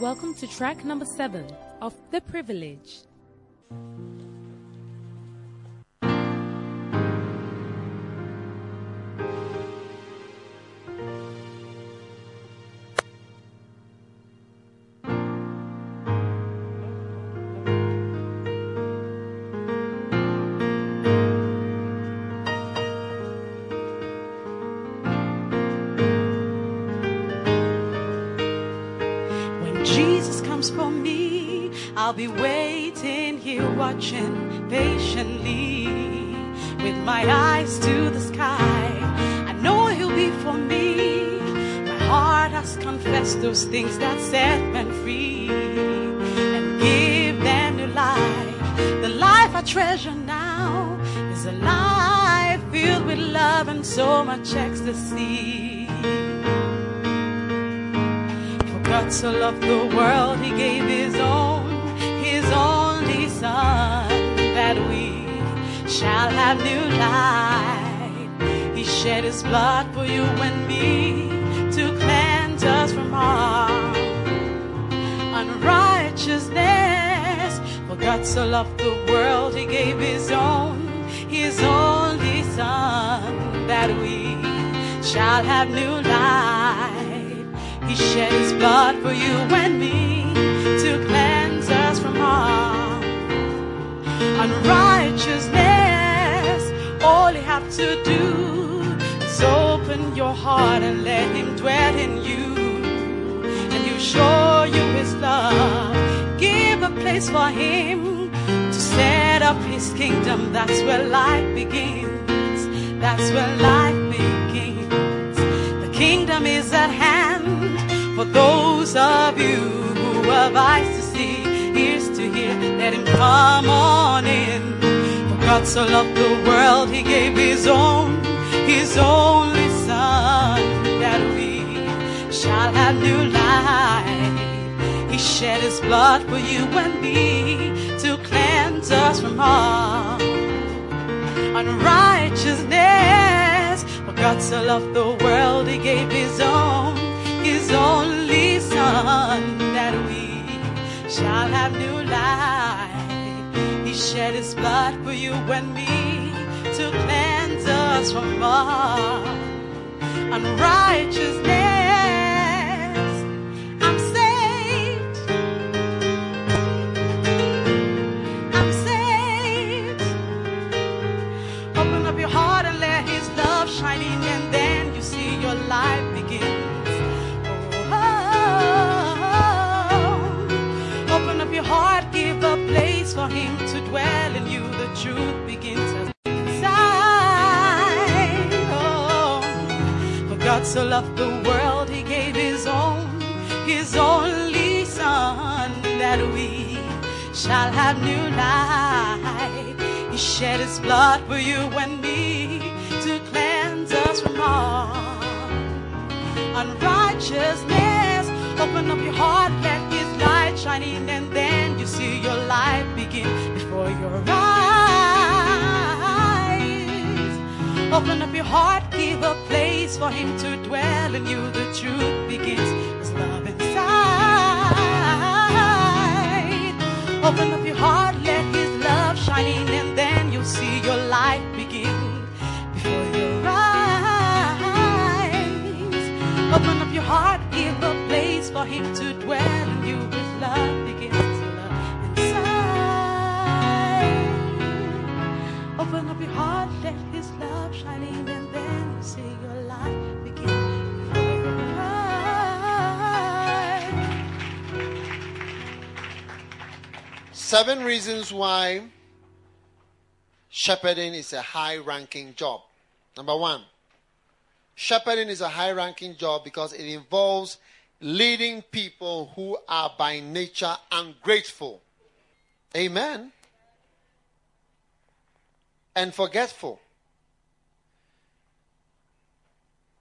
Welcome to track number seven of The Privilege. Watching patiently with my eyes to the sky. I know He'll be for me. My heart has confessed those things that set men free and give them new life. The life I treasure now is a life filled with love and so much ecstasy. For God so loved the world, He gave His own, shall have new life. He shed His blood for you and me to cleanse us from all unrighteousness. For God so loved the world, He gave His own, His only Son, that we shall have new life. He shed His blood for you and me to cleanse us from all unrighteousness. All you have to do is open your heart and let Him dwell in you, and He'll show you His love. Give a place for Him to set up His kingdom. That's where life begins. That's where life begins. The kingdom is at hand for those of you who have eyes to see, ears to hear. Let Him come on in. God so loved the world, He gave His own, His only Son, that we shall have new life. He shed His blood for you and me to cleanse us from all unrighteousness. For God so loved the world, He gave His own, His only Son, that we shall have new life. He shed His blood for you and me to cleanse us from all unrighteousness. So loved the world, He gave His own, His only Son, that we shall have new life. He shed His blood for you and me to cleanse us from all unrighteousness. Open up your heart, let His light shine in, and then you see your life begin before your eyes. Open up your heart, give a place for Him to dwell in you. The truth begins. There's love inside. Open up your heart, let His love shine in, and then you'll see your life begin before your eyes. Open up your heart, give a place for Him to dwell in you. His love begins. Love inside. Open up your heart, let Seven reasons why shepherding is a high ranking job. Number one, shepherding is a high ranking job because it involves leading people who are by nature ungrateful. Amen. And forgetful.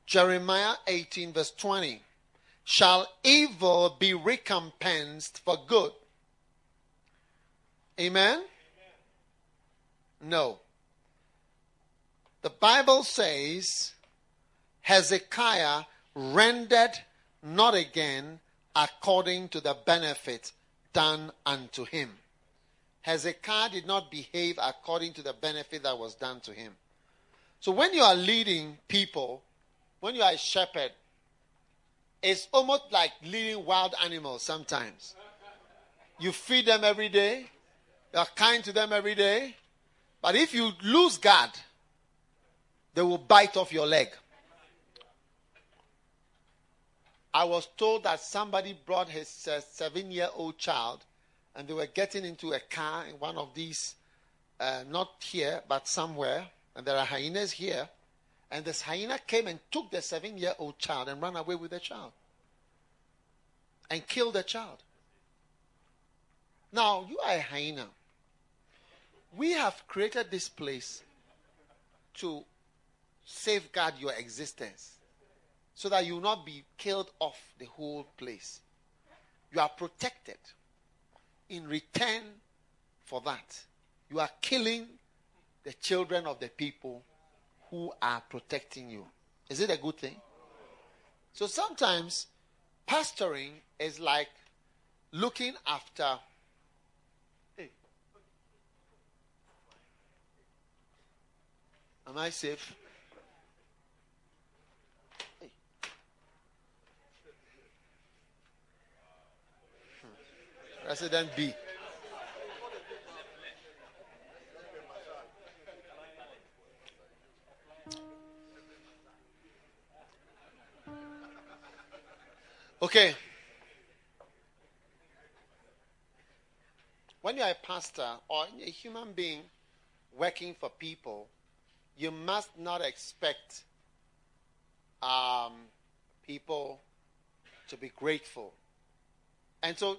Jeremiah 18, verse 20. Shall evil be recompensed for good? Amen? No. The Bible says Hezekiah rendered not again according to the benefit done unto him. Hezekiah did not behave according to the benefit that was done to him. So when you are leading people, when you are a shepherd, it's almost like leading wild animals sometimes. You feed them every day, you are kind to them every day, but if you lose God, they will bite off your leg. I was told that somebody brought his uh, seven year old child and they were getting into a car in one of these, uh, not here, but somewhere, and there are hyenas here. And this hyena came and took the seven year old child and ran away with the child and killed the child. Now, you are a hyena. We have created this place to safeguard your existence so that you will not be killed off the whole place. You are protected. In return for that, you are killing the children of the people who are protecting you. Is it a good thing? So sometimes pastoring is like looking after. Am I safe? President B. Okay. When you are a pastor or a human being working for people, you must not expect um, people to be grateful. And so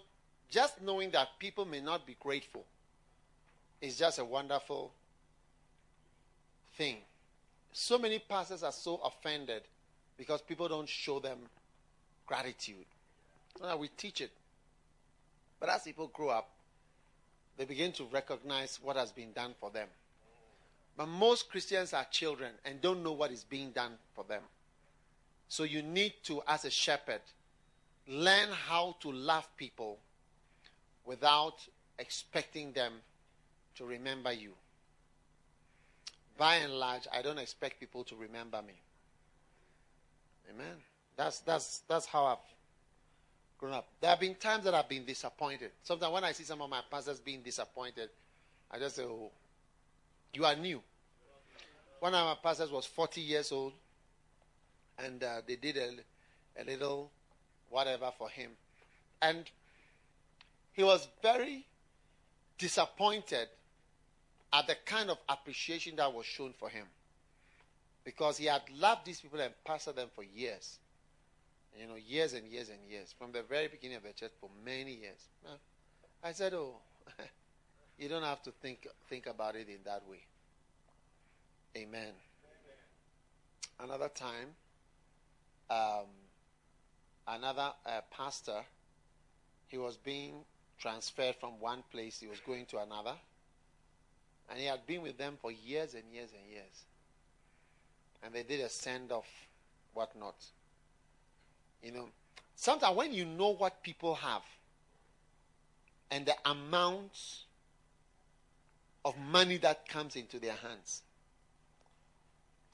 just knowing that people may not be grateful is just a wonderful thing. So many pastors are so offended because people don't show them gratitude. So we teach it. But as people grow up, they begin to recognize what has been done for them. But most Christians are children and don't know what is being done for them. So you need to, as a shepherd, learn how to love people without expecting them to remember you. By and large, I don't expect people to remember me. Amen. That's that's that's how I've grown up. There have been times that I've been disappointed. Sometimes when I see some of my pastors being disappointed, I just say, "Oh, you are new." One of my pastors was 40 years old, and uh, they did a, a little whatever for him, and he was very disappointed at the kind of appreciation that was shown for him. Because he had loved these people and pastored them for years. You know, years and years and years. From the very beginning of the church for many years. I said, Oh, you don't have to think think about it in that way. Amen. Another time, um, another uh, pastor, he was being transferred from one place, he was going to another. And he had been with them for years and years and years. And they did a send off, whatnot. You know, sometimes when you know what people have and the amount of money that comes into their hands,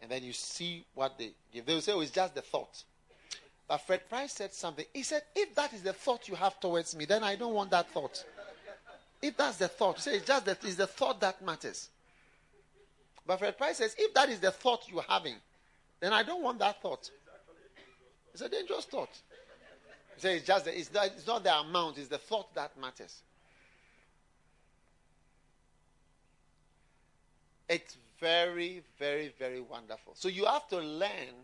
and then you see what they give, they will say, oh, it's just the thought. But Fred Price said something. He said, if that is the thought you have towards me, then I don't want that thought. If that's the thought, say it's just that it's the thought that matters. But Fred Price says, if that is the thought you're having, then I don't want that thought. It's a dangerous thought. He says it's just the, it's, not, it's not the amount, it's the thought that matters. It's very, very, very wonderful. So you have to learn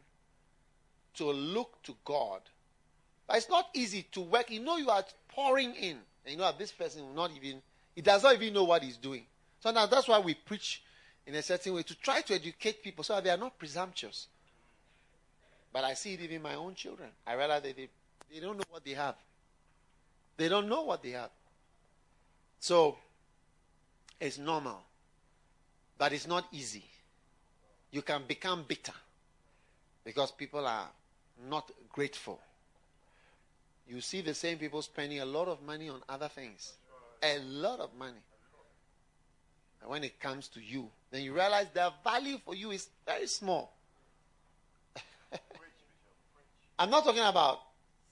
to look to God. But it's not easy to work. You know, you are pouring in. And you know, this person will not even, he does not even know what he's doing. So now that's why we preach in a certain way to try to educate people so that they are not presumptuous. But I see it even in my own children. I realize that they, they don't know what they have. They don't know what they have. So it's normal. But it's not easy. You can become bitter because people are not grateful. you see the same people spending a lot of money on other things. A lot of money. And when it comes to you, then you realize the value for you is very small. I'm not talking about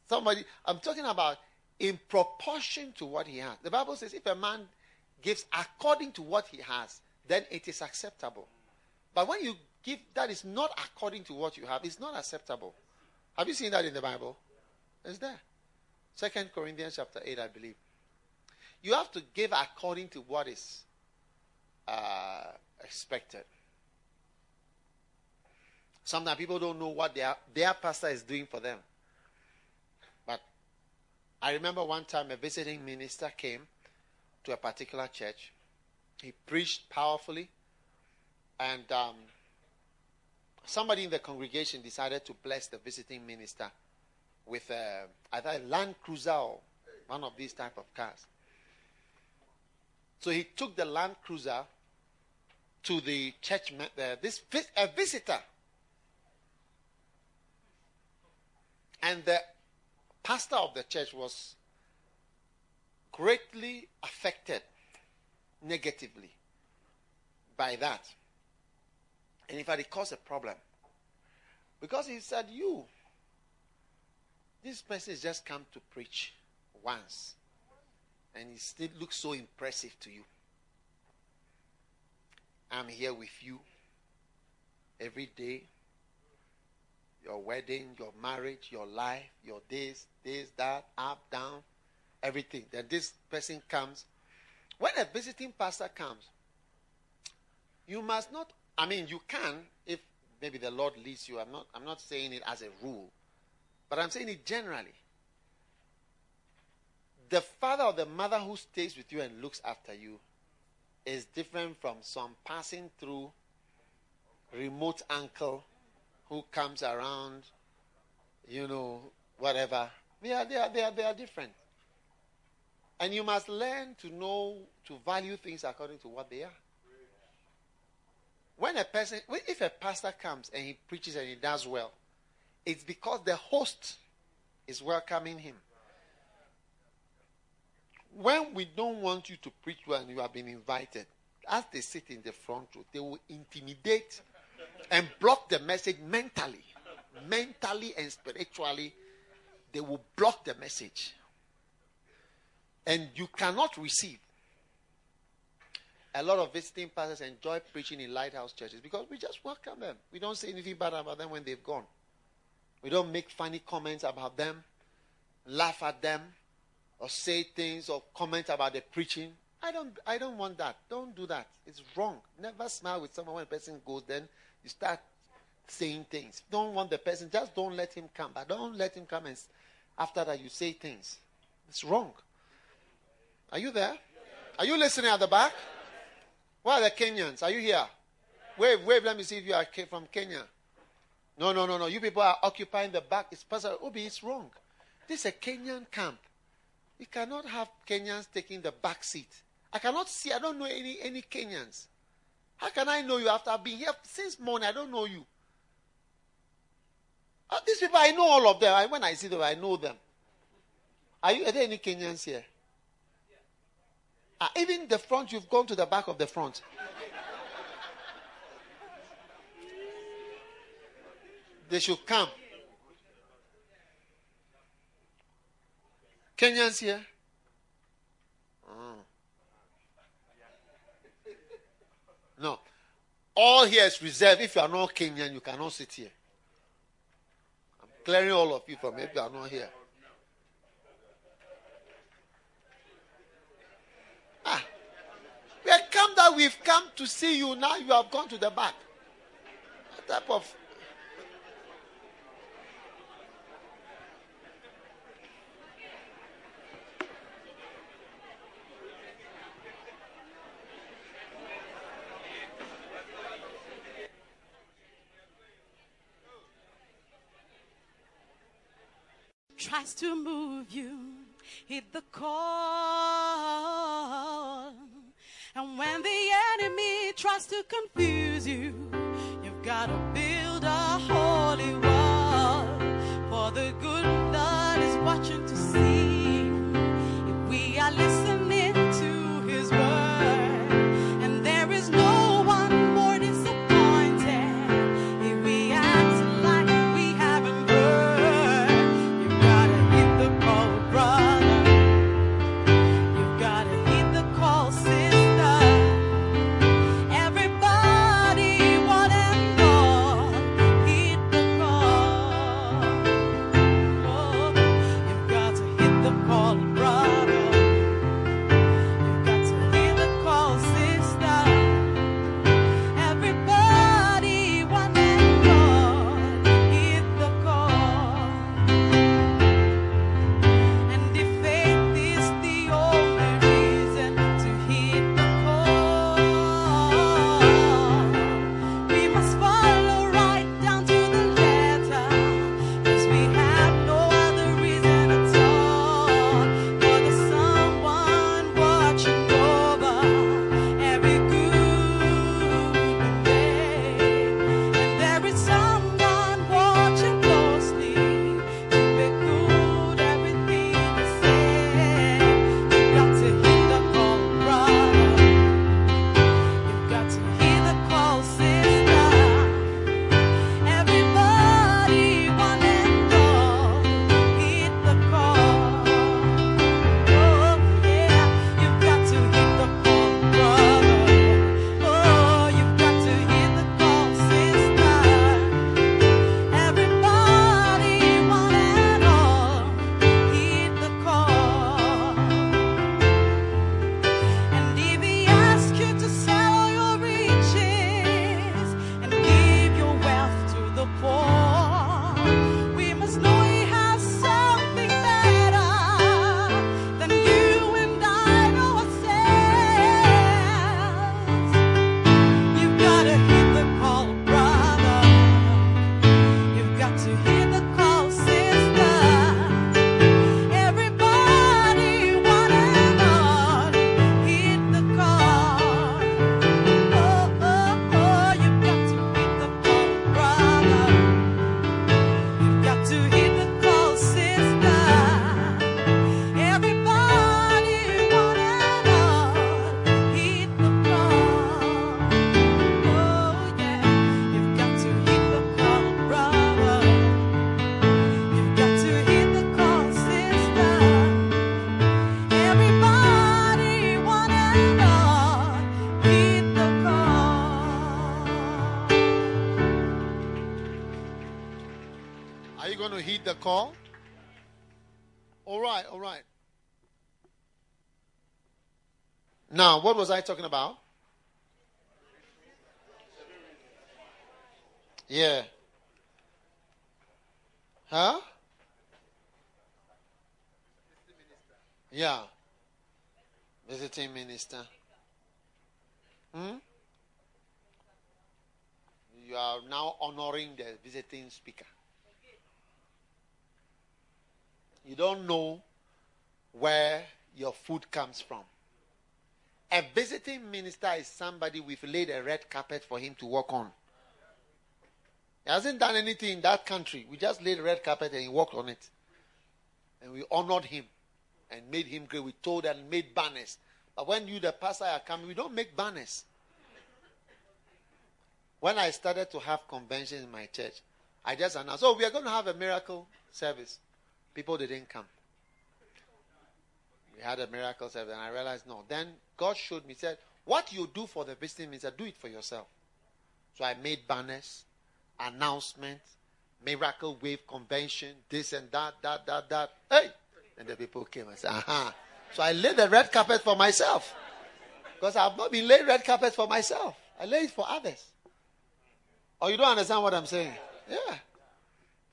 somebody, I'm talking about in proportion to what he has. The Bible says if a man gives according to what he has, then it is acceptable. But when you give that is not according to what you have, it's not acceptable. Have you seen that in the Bible? It's there. Second Corinthians chapter 8, I believe. You have to give according to what is uh, expected. Sometimes people don't know what their, their pastor is doing for them. But I remember one time a visiting minister came to a particular church. He preached powerfully, and um, somebody in the congregation decided to bless the visiting minister with a, either a Land Cruiser or one of these type of cars. So he took the Land Cruiser to the church. Uh, this a visitor And the pastor of the church was greatly affected negatively by that. And in fact, it caused a problem. Because he said, You, this person has just come to preach once. And he still looks so impressive to you. I'm here with you every day your wedding, your marriage, your life, your this, this, that, up, down, everything. Then this person comes. When a visiting pastor comes, you must not, I mean, you can if maybe the Lord leads you. I'm not, I'm not saying it as a rule, but I'm saying it generally. The father or the mother who stays with you and looks after you is different from some passing through remote uncle who comes around, you know, whatever. They are, they are, they are, they are different. And you must learn to know, to value things according to what they are. When a person, if a pastor comes and he preaches and he does well, it's because the host is welcoming him. When we don't want you to preach well and you have been invited, as they sit in the front row, they will intimidate and block the message mentally. Mentally and spiritually, they will block the message. And you cannot receive. A lot of visiting pastors enjoy preaching in lighthouse churches because we just welcome them. We don't say anything bad about them when they've gone. We don't make funny comments about them, laugh at them, or say things or comment about the preaching. I don't I don't want that. Don't do that. It's wrong. Never smile with someone when a person goes, then you start saying things. Don't want the person, just don't let him come. But don't let him come and after that you say things. It's wrong. Are you there? Are you listening at the back? Where are the Kenyans? Are you here? Wave, wave. Let me see if you are from Kenya. No, no, no, no. You people are occupying the back. It's Pastor Obi. It's wrong. This is a Kenyan camp. We cannot have Kenyans taking the back seat. I cannot see. I don't know any any Kenyans. How can I know you after I've been here since morning? I don't know you. Uh, these people, I know all of them. When I see them, I know them. Are, you, are there any Kenyans here? Uh, even the front, you've gone to the back of the front. they should come. Kenyans here? No. All here is reserved. If you are not Kenyan, you cannot sit here. I'm clearing all of you from if you are not here. Ah. Have come that we've come to see you. Now you have gone to the back. What type of tries to move you, hit the call. And when the enemy tries to confuse you, you've got to build a holy wall. For the good Lord is watching to see if we are listening. All right. Now, what was I talking about? Yeah. Huh? Yeah. Visiting minister. Hmm? You are now honoring the visiting speaker. You don't know where your food comes from. A visiting minister is somebody we've laid a red carpet for him to walk on. He hasn't done anything in that country. We just laid a red carpet and he walked on it. And we honored him and made him great. We told and made banners. But when you, the pastor, are coming, we don't make banners. When I started to have conventions in my church, I just announced, oh, we are going to have a miracle service. People didn't come. We had a miracle service, and I realized, no. Then God showed me, said, what you do for the visiting minister, do it for yourself. So I made banners, announcements, miracle wave convention, this and that, that, that, that. Hey! And the people came and said, aha. So I laid the red carpet for myself. Because I've not been laying red carpet for myself. I lay it for others. Or oh, you don't understand what I'm saying? Yeah.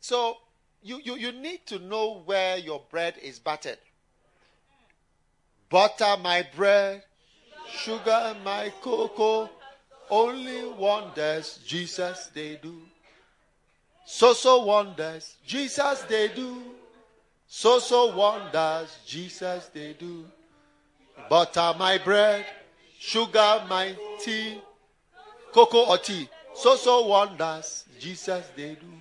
So you, you, you need to know where your bread is buttered. Butter my bread, sugar my cocoa, only wonders Jesus they do. So so wonders Jesus they do. So so wonders Jesus they do. Butter my bread, sugar my tea, cocoa or tea. So so wonders Jesus they do.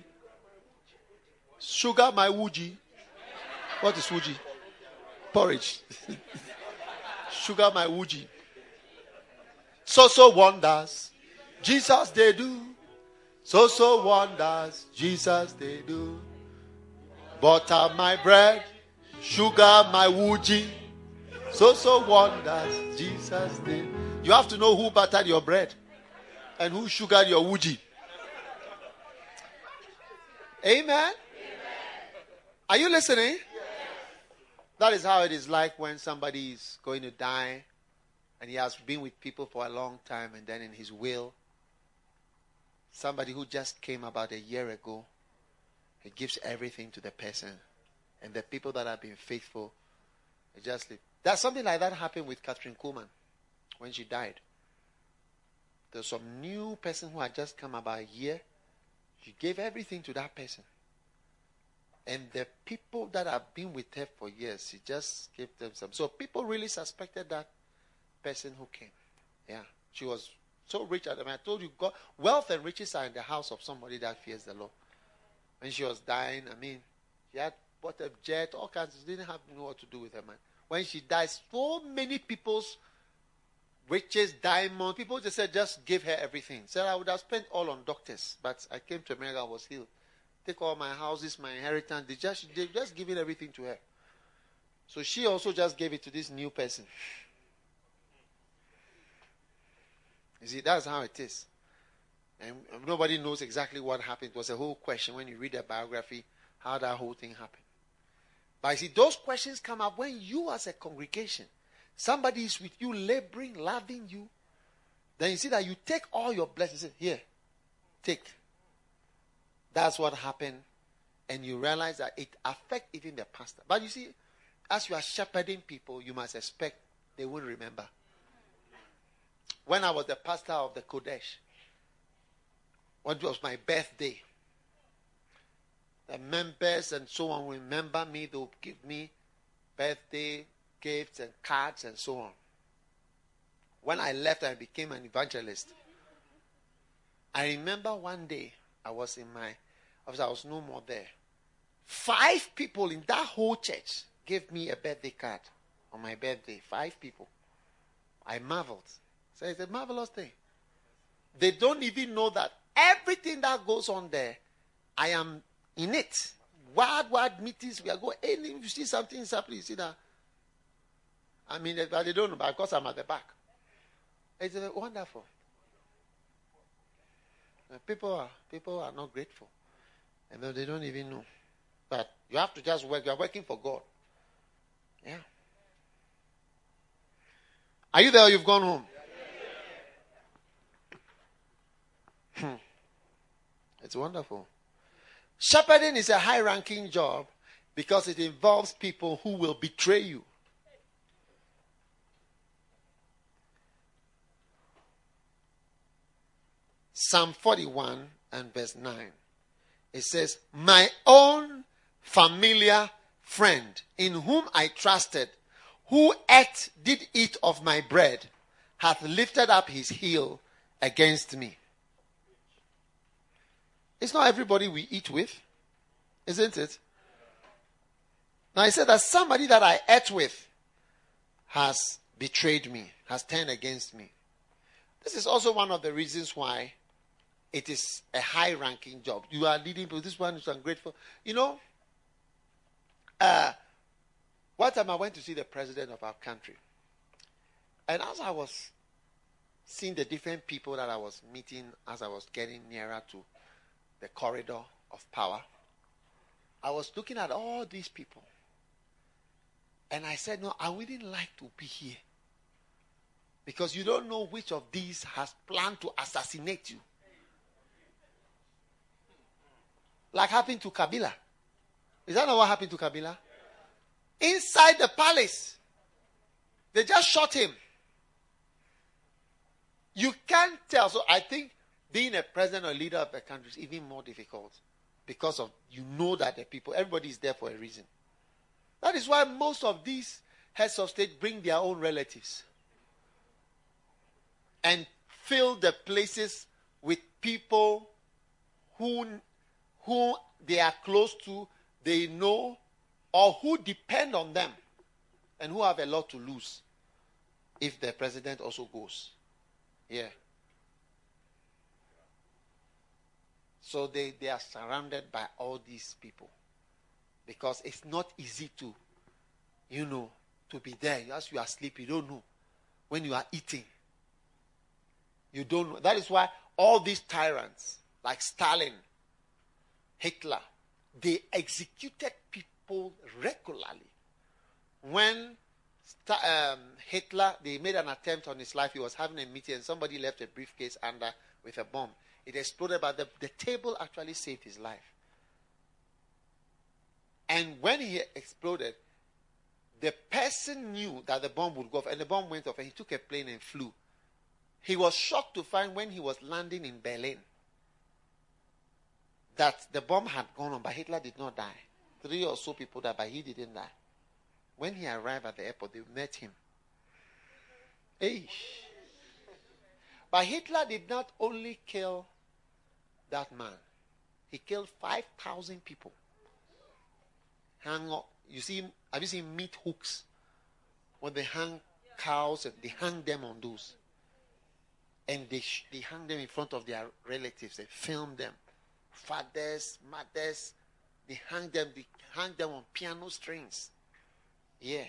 Sugar my wuji. What is wuji? Porridge. Sugar my wuji. So so wonders. Jesus they do. So so wonders. Jesus they do. Butter my bread. Sugar my wuji. So so wonders. Jesus they do. You have to know who buttered your bread and who sugared your wuji. Amen. Are you listening? That is how it is like when somebody is going to die and he has been with people for a long time and then in his will, somebody who just came about a year ago, he gives everything to the person. And the people that have been faithful, they just live. That something like that happened with Kathryn Kuhlman when she died. There's some new person who had just come about a year. She gave everything to that person. And the people that have been with her for years, she just gave them some. So people really suspected that person who came. Yeah. She was so rich. I mean, I told you, God, wealth and riches are in the house of somebody that fears the Lord. When she was dying, I mean, she had bought a jet, all kinds. Didn't have know what to do with her man. When she died, so many people's riches, diamonds, people just said, just give her everything. Said I would have spent all on doctors, but I came to America, I was healed take all my houses, my inheritance. They just they just giving everything to her. So she also just gave it to this new person. You see, that's how it is. And nobody knows exactly what happened. It was a whole question when you read the biography, how that whole thing happened. But you see, those questions come up when you, as a congregation, somebody is with you, laboring, loving you. Then you see that you take all your blessings. Here, take. That's what happened. And you realize that it affects even the pastor. But you see, as you are shepherding people, you must expect they won't remember. When I was the pastor of the Qodesh, when it was my birthday, the members and so on remember me. They'll give me birthday gifts and cards and so on. When I left, I became an evangelist. I remember one day I was in my after I was no more there. Five people in that whole church gave me a birthday card on my birthday. Five people. I marveled. So it's a marvelous thing. They don't even know that everything that goes on there, I am in it. Wild, wild meetings, we are going. If you see something happening, you see that. I mean, but they don't know, but of course I'm at the back. It's wonderful. People are people are not grateful. And they don't even know. But you have to just work. You are working for God. Yeah. Are you there you've gone home? Hmm. It's wonderful. Shepherding is a high ranking job because it involves people who will betray you. Psalm 41 and verse 9. It says, My own familiar friend in whom I trusted, who ate, did eat of my bread, hath lifted up his heel against me. It's not everybody we eat with, isn't it? Now I said that somebody that I ate with has betrayed me, has turned against me. This is also one of the reasons why it is a high ranking job. You are leading people. This one is ungrateful. You know, uh, one time I went to see the president of our country. And as I was seeing the different people that I was meeting as I was getting nearer to the corridor of power, I was looking at all these people. And I said, No, I wouldn't like to be here. Because you don't know which of these has planned to assassinate you. Like happened to Kabila. Is that not what happened to Kabila? Inside the palace, they just shot him. You can't tell. So I think being a president or leader of a country is even more difficult because of you know that the people, everybody is there for a reason. That is why most of these heads of state bring their own relatives and fill the places with people who who they are close to, they know, or who depend on them, and who have a lot to lose if the president also goes. Yeah. So they, they are surrounded by all these people. Because it's not easy to, you know, to be there. As you are asleep, you don't know. When you are eating, you don't know. That is why all these tyrants, like Stalin, Hitler, they executed people regularly. When um, Hitler, they made an attempt on his life, he was having a meeting and somebody left a briefcase under with a bomb. It exploded, but the, the table actually saved his life. And when he exploded, the person knew that the bomb would go off, and the bomb went off, and he took a plane and flew. He was shocked to find when he was landing in Berlin that the bomb had gone on, but Hitler did not die. Three or so people died, but he didn't die. When he arrived at the airport, they met him. But Hitler did not only kill that man, he killed 5,000 people. Hang up. You see, have you seen meat hooks? When they hang cows, and they hang them on those. And they, they hang them in front of their relatives. They film them fathers, mothers, they hang them, they hang them on piano strings. Yeah.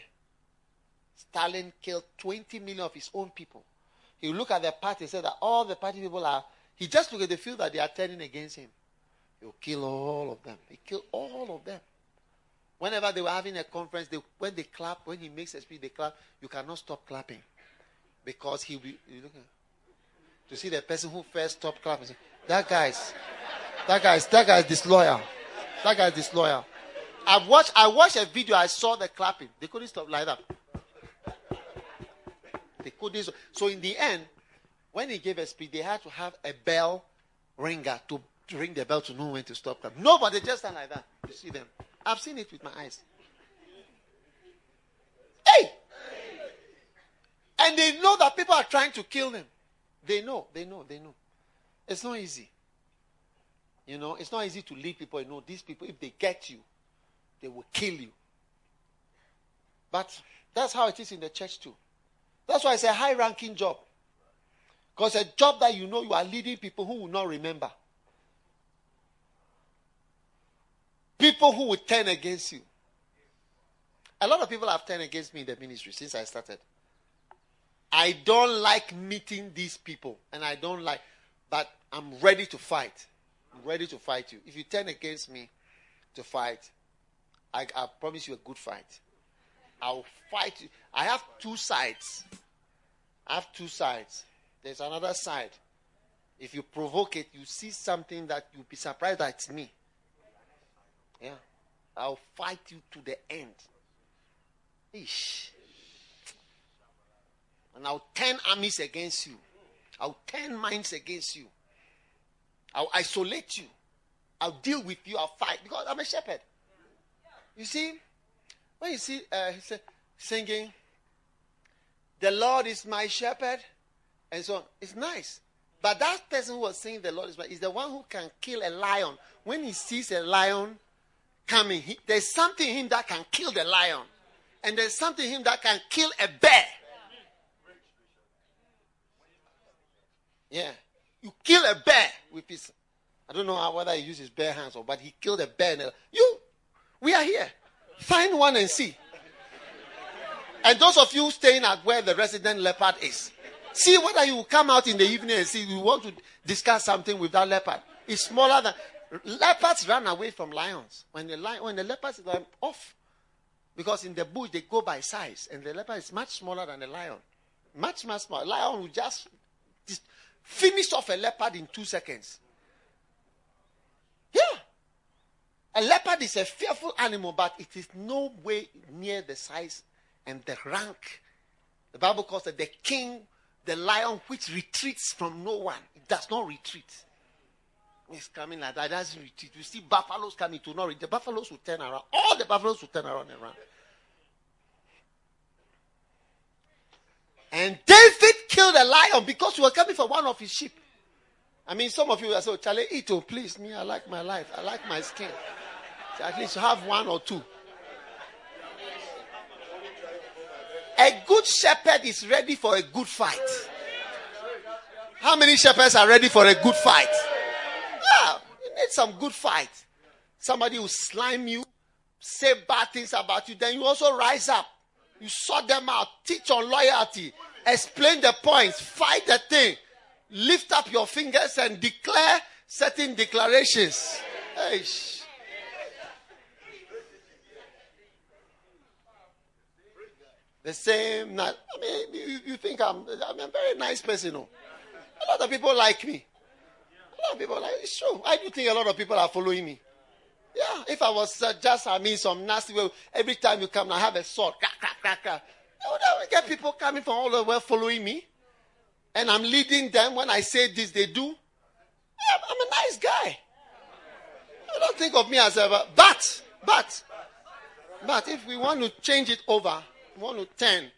Stalin killed 20 million of his own people. He look at the party said that all the party people are, he just look at the field that they are turning against him. He'll kill all of them. He killed all of them. Whenever they were having a conference, they, when they clap, when he makes a speech, they clap. You cannot stop clapping. Because he will, you look at, to see the person who first stopped clapping. That guy's, that guy is that guy is disloyal. That guy is disloyal. I watched I watched a video, I saw the clapping. They couldn't stop like that. They couldn't so in the end, when he gave a speech, they had to have a bell ringer to, to ring the bell to know when to stop clapping. Nobody just stand like that. You see them. I've seen it with my eyes. Hey! And they know that people are trying to kill them. They know, they know, they know. It's not easy. You know, it's not easy to lead people. You know, these people, if they get you, they will kill you. But that's how it is in the church too. That's why it's a high ranking job. Because a job that you know you are leading people who will not remember. People who will turn against you. A lot of people have turned against me in the ministry since I started. I don't like meeting these people, and I don't like, but I'm ready to fight ready to fight you. If you turn against me to fight, I, I promise you a good fight. I'll fight you. I have two sides. I have two sides. There's another side. If you provoke it, you see something that you'll be surprised that it's me. Yeah. I'll fight you to the end. Ish. And I'll turn armies against you. I'll turn minds against you. I'll isolate you. I'll deal with you. I'll fight because I'm a shepherd. You see, when you see uh, singing, the Lord is my shepherd, and so on, it's nice. But that person who was saying the Lord is my is the one who can kill a lion. When he sees a lion coming, he, there's something in him that can kill the lion. And there's something in him that can kill a bear. Yeah. You kill a bear with his. I don't know how, whether he used his bare hands or, but he killed a bear. And, You, we are here. Find one and see. And those of you staying at where the resident leopard is, see whether you come out in the evening and see you want to discuss something with that leopard. It's smaller than leopards run away from lions. When the lion, when the leopards are off, because in the bush they go by size, and the leopard is much smaller than the lion, much much smaller. Lion will just Finish off a leopard in two seconds. Yeah. A leopard is a fearful animal, but it is no way near the size and the rank. The Bible calls it the king, the lion which retreats from no one. It does not retreat. It's coming like that. It doesn't retreat. You see buffaloes coming to not retreat. The buffaloes will turn around. All the buffaloes will turn around and run. And David killed a lion because he was coming for one of his sheep. I mean, some of you are saying, Charlie, eat, oh, please. Me, I like my life. I like my skin. So at least have one or two. A good shepherd is ready for a good fight. How many shepherds are ready for a good fight? Yeah, you need some good fight. Somebody will slime you, say bad things about you, then you also rise up. You sort them out. Teach on loyalty. Explain the points. Fight the thing. Lift up your fingers and declare certain declarations. The same. Not, I mean, you, you think I'm, I'm a very nice person. No? A lot of people like me. A lot of people like. It's true. I do think a lot of people are following me. Yeah, if I was uh, just, I mean, some nasty way, every time you come, I have a sword, crack, crack, crack, crack. I would get people coming from all over following me. And I'm leading them. When I say this, they do. Yeah, I'm a nice guy. I don't think of me as a, but, but, but if we want to change it over, we want to turn,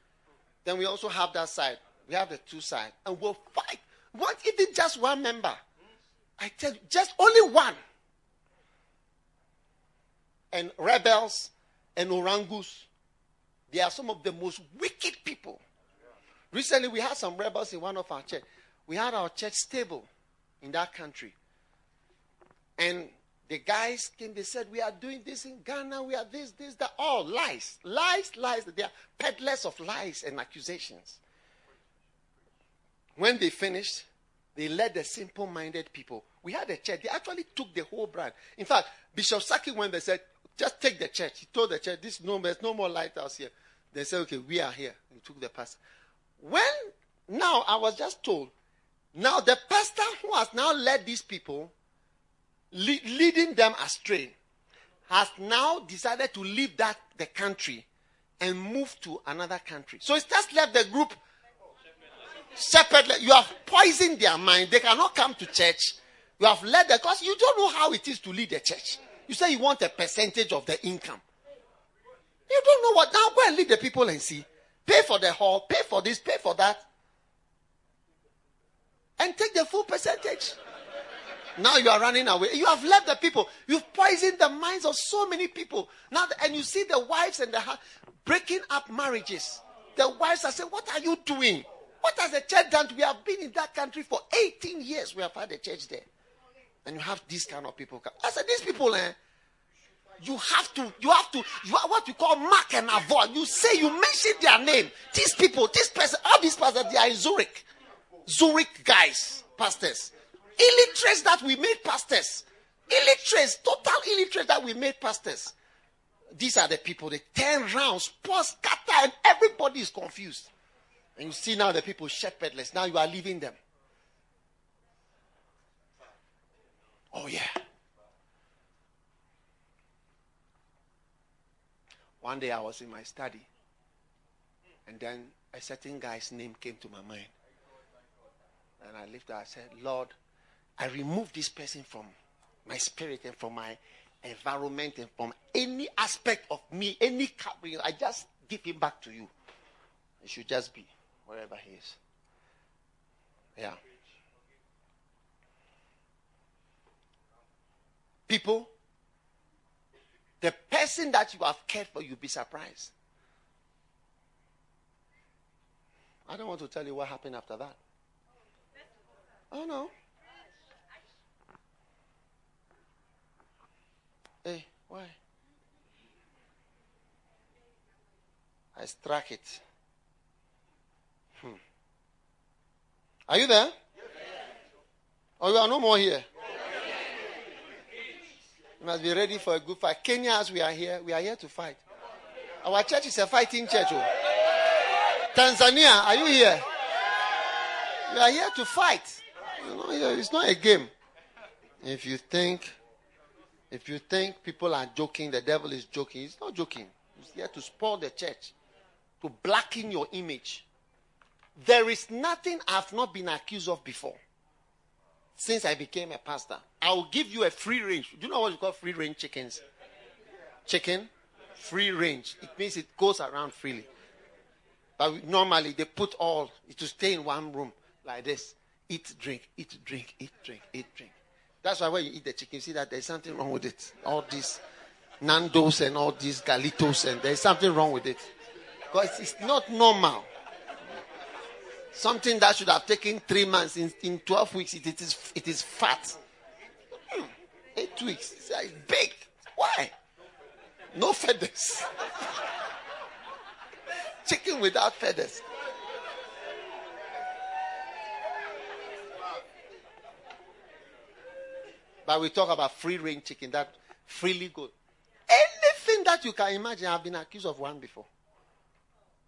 then we also have that side. We have the two sides. And we'll fight. What if it's just one member? I tell you, just only one and rebels and orangus. They are some of the most wicked people. Recently, we had some rebels in one of our church. We had our church stable in that country. And the guys came, they said, We are doing this in Ghana, we are this, this, that. All lies. Lies, lies. They are peddlers of lies and accusations. When they finished, they led the simple minded people. We had a church. They actually took the whole brand. In fact, Bishop Saki, when they said, just take the church. He told the church, this no, there's no more lighthouse here. They said, okay, we are here. He took the pastor. When, now I was just told, now the pastor who has now led these people, leading them astray, has now decided to leave that, the country, and move to another country. So it's just left the group shepherd. You have poisoned their mind. They cannot come to church. You have led them because you don't know how it is to lead a church. You say you want a percentage of the income. You don't know what. Now go and lead the people and see. Pay for the hall, pay for this, pay for that. And take the full percentage. Now you are running away. You have left the people. You've poisoned the minds of so many people. Now, and you see the wives and the breaking up marriages. The wives are saying, What are you doing? What has the church done? We have been in that country for 18 years. We have had a church there. And you have these kind of people. I said, these people, eh, you have to, you have to, you are what you call mark and avoid. You say, you mention their name. These people, this person, all these pastors, they are in Zurich. Zurich guys, pastors. Illiterates that we made pastors. Illiterates, total illiterates that we made pastors. these are the people. They turn round, sports scatter, and everybody is confused. And you see now the people shepherdless. Now you are leaving them. Oh, yeah. One day I was in my study, and then a certain guy's name came to my mind. And I lifted, I said, Lord, I remove this person from my spirit and from my environment and from any aspect of me, any covering. I just give him back to you. He should just be wherever he is. Yeah. People, the person that you have cared for, you'll be surprised. I don't want to tell you what happened after that. Oh no. Hey, why? I struck it. Hmm. Are you there? Or oh, you are no more here? You must be ready for a good fight. Kenya, as we are here, we are here to fight. Our church is a fighting church. Oh. Tanzania, are you here? We are here to fight. You know, it's not a game. If you think, if you think people are joking, the devil is joking. He's not joking. He's here to spoil the church, to blacken your image. There is nothing I've not been accused of before since I became a pastor. I will give you a free range. Do you know what you call free range chickens? Chicken? Free range. It means it goes around freely. But normally they put all to stay in one room like this. Eat, drink, eat, drink, eat, drink, eat, drink. That's why when you eat the chicken, you see that there's something wrong with it. All these Nando's and all these Galitos, and there's something wrong with it. Because it's not normal. Something that should have taken three months, in, in 12 weeks, it, it, is, it is fat. Hmm. Eight weeks. It's, it's big. Why? No feathers. Chicken without feathers. But we talk about free range chicken that freely good. Anything that you can imagine, I've been accused of one before.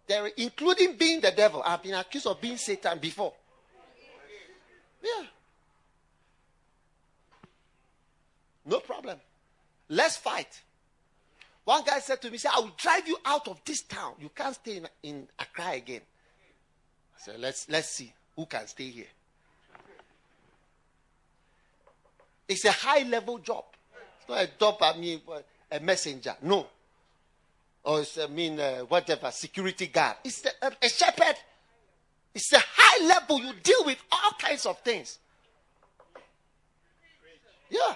There, including being the devil. I've been accused of being Satan before. Yeah. No problem. Let's fight. One guy said to me, say, I will drive you out of this town. You can't stay in, in Accra again. I said, let's, let's see who can stay here. It's a high level job. It's not a job, I mean, a messenger. No or it's, I mean, uh, whatever, security guard. It's a, a shepherd. It's a high level. You deal with all kinds of things. Yeah.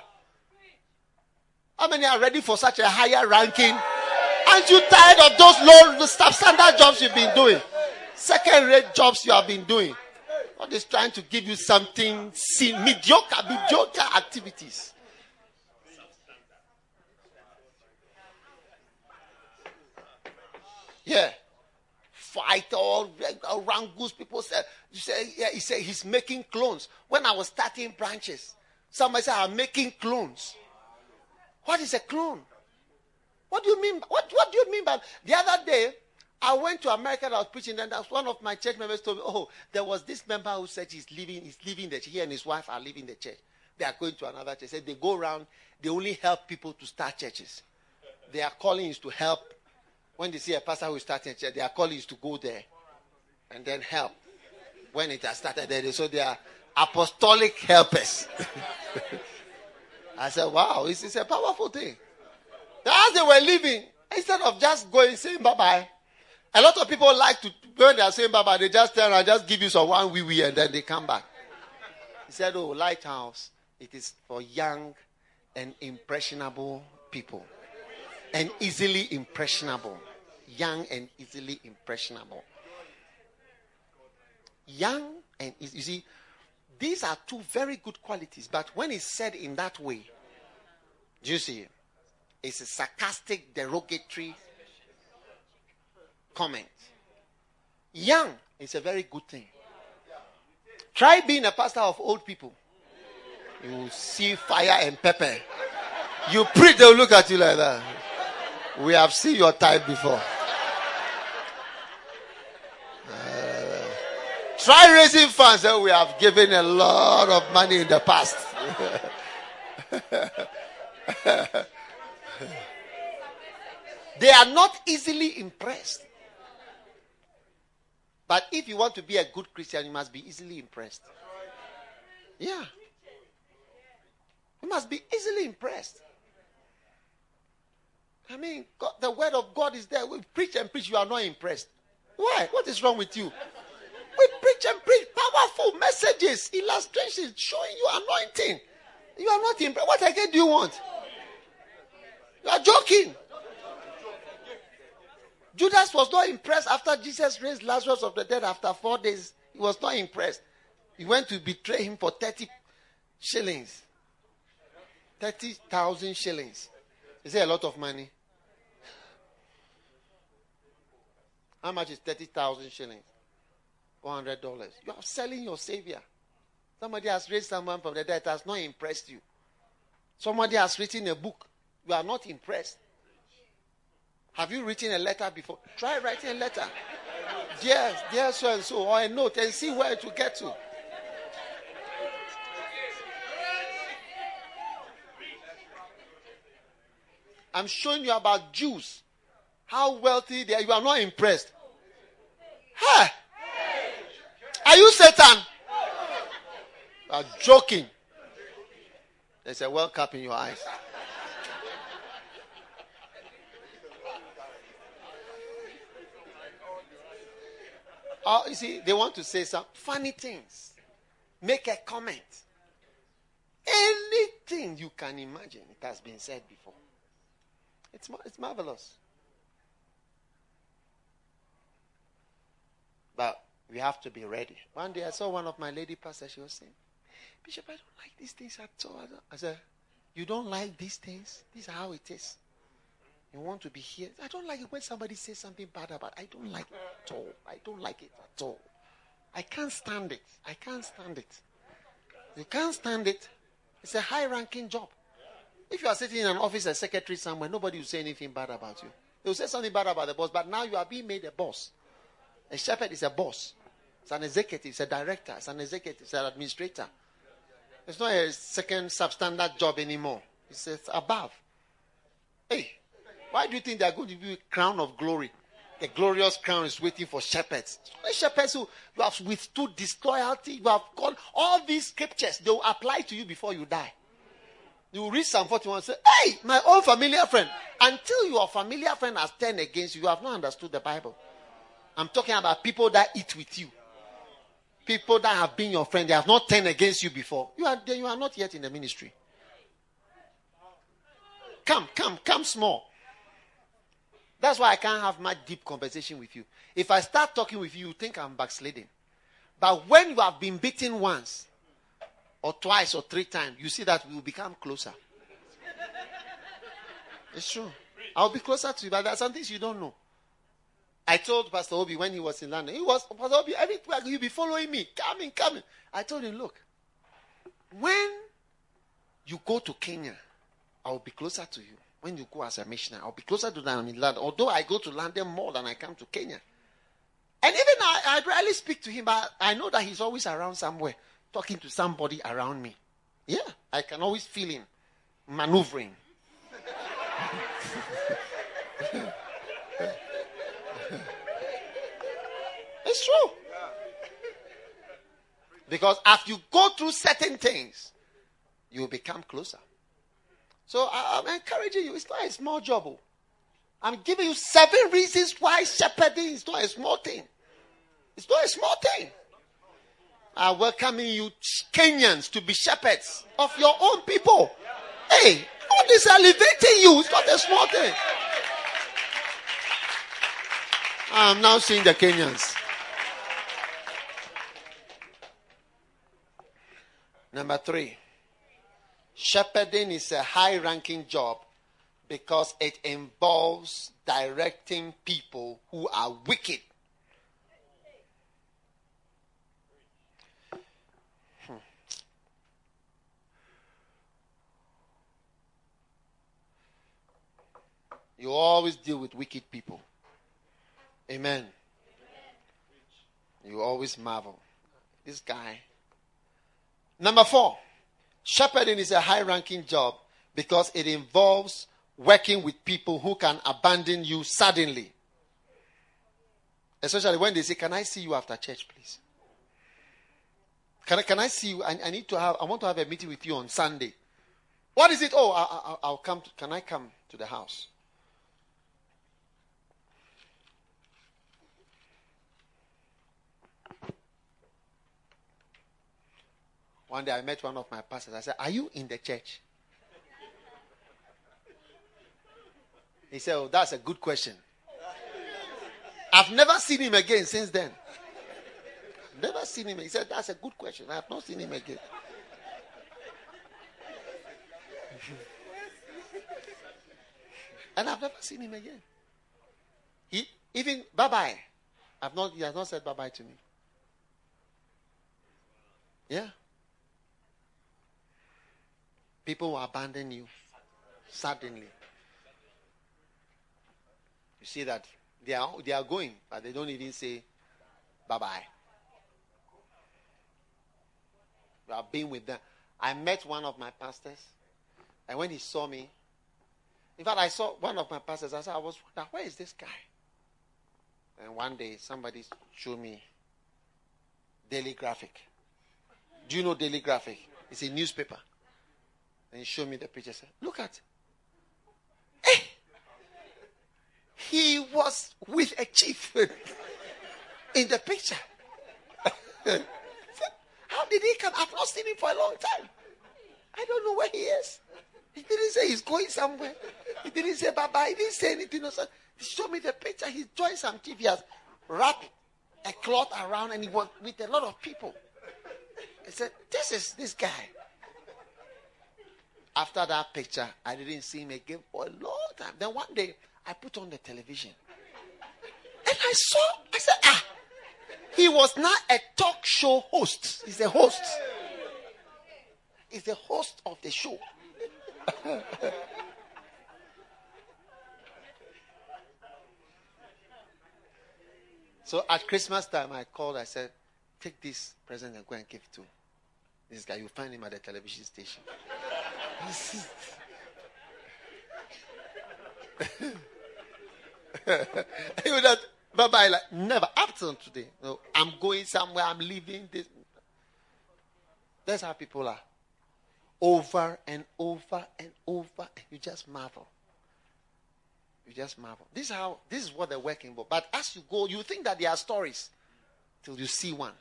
How many are ready for such a higher ranking? Aren't you tired of those low substandard jobs you've been doing? Second rate jobs you have been doing. God is trying to give you something mediocre, mediocre activities. Yeah. Fight all around goose. People you say, yeah, he said he's making clones. When I was starting branches, somebody said, I'm making clones. What is a clone? What do you mean? What, what do you mean by the other day? I went to America and I was preaching, and that's one of my church members told me, Oh, there was this member who said he's leaving, he's leaving the church. He and his wife are leaving the church. They are going to another church. They go around, they only help people to start churches. Their calling is to help when they see a pastor who is starting a church, their call is to go there and then help. When it has started there, they so they are apostolic helpers. I said, wow, this is a powerful thing. As they were leaving, instead of just going saying bye bye, a lot of people like to, when they are saying bye bye, they just turn and just give you some one wee wee and then they come back. He said, oh, Lighthouse, it is for young and impressionable people and easily impressionable young and easily impressionable. Young and you see, these are two very good qualities, but when it's said in that way, do you see? It's a sarcastic, derogatory comment. Young is a very good thing. Try being a pastor of old people. You see fire and pepper. You preach, they'll look at you like that. We have seen your type before. Uh, try raising funds. Eh? We have given a lot of money in the past. they are not easily impressed. But if you want to be a good Christian, you must be easily impressed. Yeah. You must be easily impressed. I mean, God, the word of God is there. We preach and preach, you are not impressed. Why? What is wrong with you? We preach and preach powerful messages, illustrations, showing you anointing. You are not impressed. What again do you want? You are joking. Judas was not impressed after Jesus raised Lazarus of the dead after four days. He was not impressed. He went to betray him for 30 shillings. 30,000 shillings. Is it a lot of money? How much is 30,000 shillings? $400. You are selling your savior. Somebody has raised someone from the dead. It has not impressed you. Somebody has written a book. You are not impressed. Have you written a letter before? Try writing a letter. Dear, dear so and so, or a note and see where to get to. I'm showing you about Jews. How wealthy they are. You are not impressed. Hey! Are you Satan? You are joking. There's a well cup in your eyes. Oh, you see, they want to say some funny things. Make a comment. Anything you can imagine, it has been said before. It's, it's marvelous. But we have to be ready. One day I saw one of my lady pastors, she was saying, Bishop, I don't like these things at all. I said, You don't like these things? This is how it is. You want to be here. I don't like it when somebody says something bad about I don't like it at all. I don't like it at all. I can't stand it. I can't stand it. You can't stand it. It's a high ranking job. If you are sitting in an office as secretary somewhere, nobody will say anything bad about you. They will say something bad about the boss, but now you are being made a boss. A shepherd is a boss. It's an executive, it's a director, it's an executive, it's an administrator. It's not a second substandard job anymore. It's, it's above. Hey, why do you think they are going to you a crown of glory? The glorious crown is waiting for shepherds. Shepherds who have withstood disloyalty, you have gone all these scriptures, they will apply to you before you die. You will read Psalm 41 and say, Hey, my own familiar friend. Until your familiar friend has turned against you, you have not understood the Bible. I'm talking about people that eat with you. People that have been your friend, they have not turned against you before. You are, you are not yet in the ministry. Come, come, come small. That's why I can't have much deep conversation with you. If I start talking with you, you think I'm backsliding. But when you have been beaten once, or twice, or three times, you see that we will become closer. It's true. I'll be closer to you, but there are some things you don't know. I told Pastor Obi when he was in London, he was Pastor Obi, everywhere you'll be following me, coming, coming. I told him, look, when you go to Kenya, I'll be closer to you when you go as a missionary, I'll be closer to them in London. Although I go to London more than I come to Kenya. And even I, I rarely speak to him, but I know that he's always around somewhere, talking to somebody around me. Yeah, I can always feel him maneuvering. it's true. Because as you go through certain things, you become closer. So I, am encouraging you. It's not a small job. Oh. I'm giving you seven reasons why shepherding is not a small thing. It's not a small thing. I'm welcoming you, Kenyans, to be shepherds of your own people. Hey, all this elevating you. It's not a small thing. I'm now seeing the Kenyans. Number three. Shepherding is a high ranking job because it involves directing people who are wicked. Hmm. You always deal with wicked people. Amen. You always marvel. This guy. Number four, shepherding is a high ranking job because it involves working with people who can abandon you suddenly. Especially when they say, Can I see you after church, please? Can I, can I see you? I, I need to have, I want to have a meeting with you on Sunday. What is it? Oh, I, will come. To, can I come to the house? One day I met one of my pastors. I said, Are you in the church? He said, Oh, that's a good question. I've never seen him again since then. Never seen him. He said, That's a good question. I have not seen him again. and I've never seen him again. He even bye bye. I've not he has not said bye bye to me. Yeah. People will abandon you suddenly. You see that they are they are going, but they don't even say bye bye. You have been with them. I met one of my pastors, and when he saw me, in fact, I saw one of my pastors. I said, I was wondering, where is this guy? And one day, somebody showed me Daily Graphic. Do you know Daily Graphic? It's a newspaper. And he showed me the picture. Said, Look at. Hey! Eh! He was with a chief in the picture. How did he come? I've not seen him for a long time. I don't know where he is. He didn't say he's going somewhere. He didn't say bye bye. He didn't say anything. He showed me the picture. He joined some chief. He has wrapped a cloth around and he was with a lot of people. I said, This is this guy. After that picture, I didn't see him again for a long time. Then one day, I put on the television. And I saw, I said, ah, he was not a talk show host. He's a host. He's the host of the show. so at Christmas time, I called. I said, "Take this present and go and give it to this guy. You'll find him at the television station." Would have, bye bye, like, never, up till today. No, I'm going somewhere, I'm leaving this. That's how people are. Over and over and over, you just marvel. You just marvel. This is how this is what they're working for. But as you go, you think that there are stories till you see one.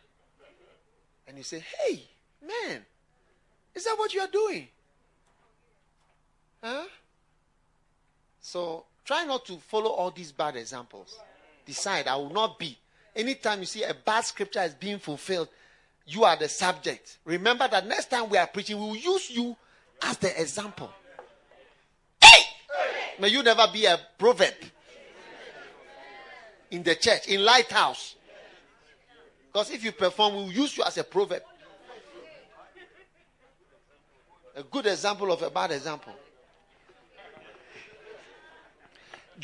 And you say, Hey, man, is that what you are doing? Huh? So try not to follow all these bad examples. Decide, I will not be. Anytime you see a bad scripture is being fulfilled, you are the subject. Remember that next time we are preaching, we will use you as the example. Hey! May you never be a proverb in the church, in lighthouse. Because if you perform, we will use you as a proverb. A good example of a bad example.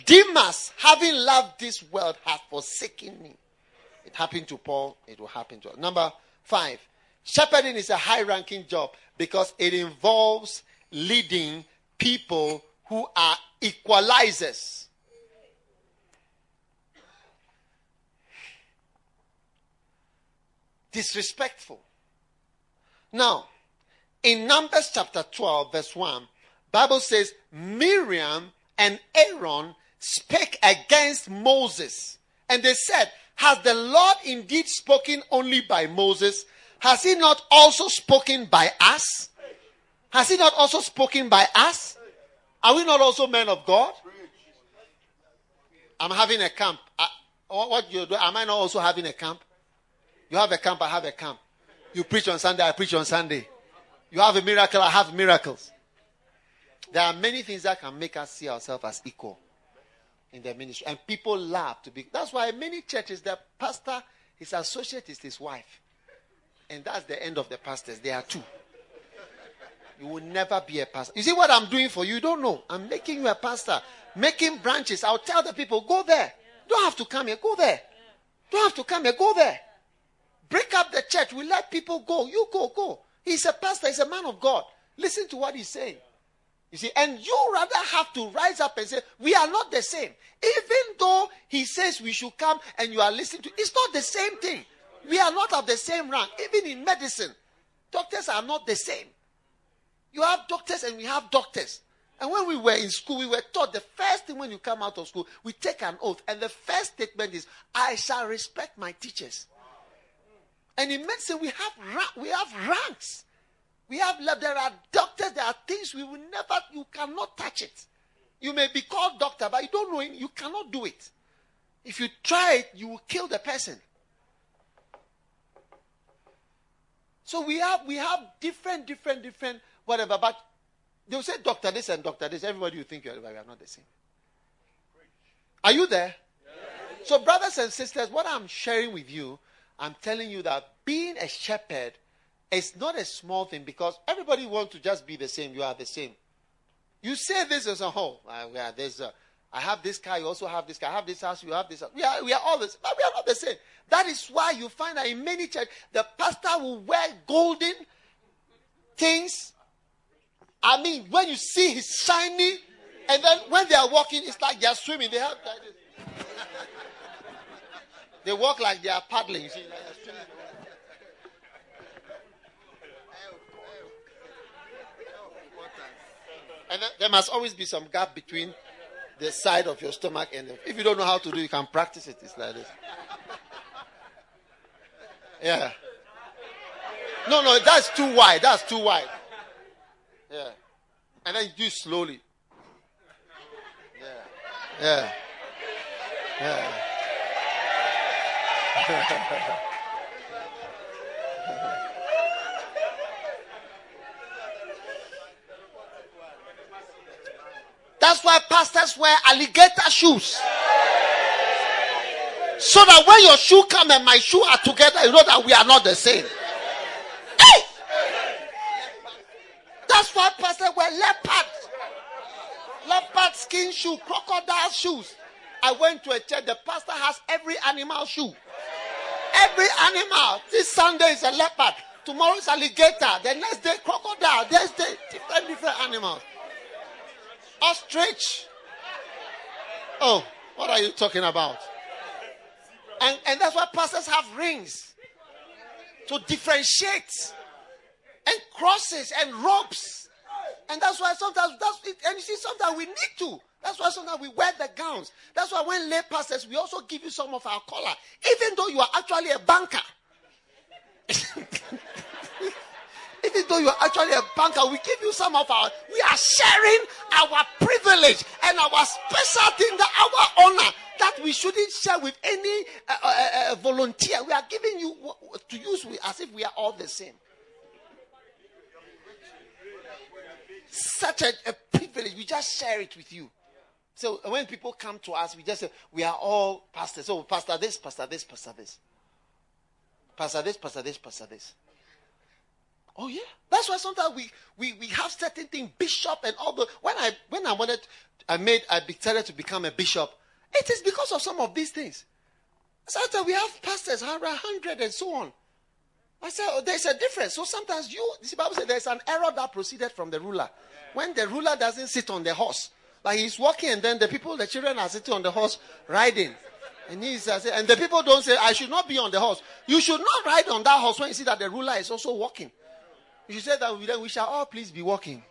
Demas, having loved this world, has forsaken me. It happened to Paul, it will happen to us. Number five, shepherding is a high ranking job because it involves leading people who are equalizers. Disrespectful. Now, in Numbers chapter 12, verse 1, Bible says Miriam and Aaron spake against Moses. And they said, Has the Lord indeed spoken only by Moses? Has he not also spoken by us? Has he not also spoken by us? Are we not also men of God? I'm having a camp. I, what you do? Am I not also having a camp? You have a camp, I have a camp. You preach on Sunday, I preach on Sunday. You have a miracle, I have miracles. There are many things that can make us see ourselves as equal in the ministry. And people love to be. That's why many churches, the pastor, his associate is his wife. And that's the end of the pastors. There are two. You will never be a pastor. You see what I'm doing for you? You don't know. I'm making you a pastor, making branches. I'll tell the people, go there. Don't have to come here. Go there. Don't have to come here. Go there. Break up the church. We let people go. You go, go. He's a pastor. He's a man of God. Listen to what he's saying. You see, and you rather have to rise up and say, We are not the same. Even though he says we should come and you are listening to it's not the same thing. We are not of the same rank. Even in medicine, doctors are not the same. You have doctors and we have doctors. And when we were in school, we were taught the first thing when you come out of school, we take an oath. And the first statement is, I shall respect my teachers. And in medicine, we have, we have ranks. We have there are doctors, there are things we will never, you cannot touch it. You may be called doctor, but you don't know it, you cannot do it. If you try it, you will kill the person. So we have we have different, different, different whatever. But they'll say doctor this and doctor this. Everybody you think you are, we are not the same. Are you there? So, brothers and sisters, what I'm sharing with you, I'm telling you that being a shepherd it's not a small thing because everybody wants to just be the same. You are the same. You say this as a whole. Uh, we are this. Uh, I have this car. You also have this car. I have this house. You have this house. We are, we are all this, but we are not the same. That is why you find that in many churches, the pastor will wear golden things. I mean, when you see his shiny, and then when they are walking, it's like they are swimming. They have like they walk like they are paddling. See, like And there must always be some gap between the side of your stomach and the, if you don't know how to do it, you can practice it. It's like this. Yeah. No, no, that's too wide. That's too wide. Yeah. And then you do slowly. Yeah. Yeah. Yeah. That's why pastors wear alligator shoes. So that when your shoe come and my shoe are together, you know that we are not the same. Hey! That's why pastors wear leopard. Leopard skin shoe, crocodile shoes. I went to a church, the pastor has every animal shoe. Every animal. This Sunday is a leopard. Tomorrow is alligator. The next day, crocodile. Next day, different, different animals. Ostrich. Oh, what are you talking about? And, and that's why pastors have rings to differentiate, and crosses and ropes. And that's why sometimes that's it, and you see, sometimes we need to. That's why sometimes we wear the gowns. That's why when lay pastors, we also give you some of our color, even though you are actually a banker. even though you're actually a banker, we give you some of our, we are sharing our privilege and our special thing, that our honor that we shouldn't share with any uh, uh, uh, uh volunteer. We are giving you to use as if we are all the same. Such a, a privilege. We just share it with you. So when people come to us, we just say, we are all pastors. So, pastor this, pastor this, pastor this. Pastor this, pastor this, pastor this. Oh yeah, that's why sometimes we we we have certain things, bishop and all the. When I when I wanted, I made I decided to become a bishop. It is because of some of these things. Sometimes we have pastors, hundred and so on. I said, oh, there's a difference. So sometimes you, the Bible says there's an error that proceeded from the ruler. When the ruler doesn't sit on the horse, but he's walking, and then the people, the children are sitting on the horse riding. And, he's, and the people don't say, I should not be on the horse. You should not ride on that horse when you see that the ruler is also walking. You said that we, we shall all please be walking.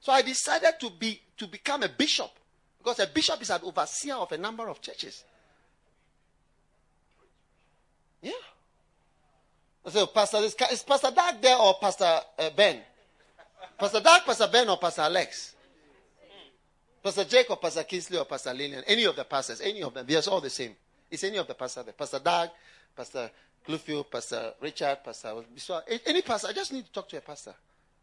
So I decided to be to become a bishop because a bishop is an overseer of a number of churches. Yeah. I said, Pastor, is, is Pastor Doug there or Pastor uh, Ben? Pastor Doug, Pastor Ben, or Pastor Alex? Pastor Jake or Pastor Kinsley or Pastor Lillian? Any of the pastors, any of them. They're all the same. It's any of the pastors. Pastor Doug, Pastor Bluefield, Pastor Richard, Pastor any pastor. I just need to talk to a pastor.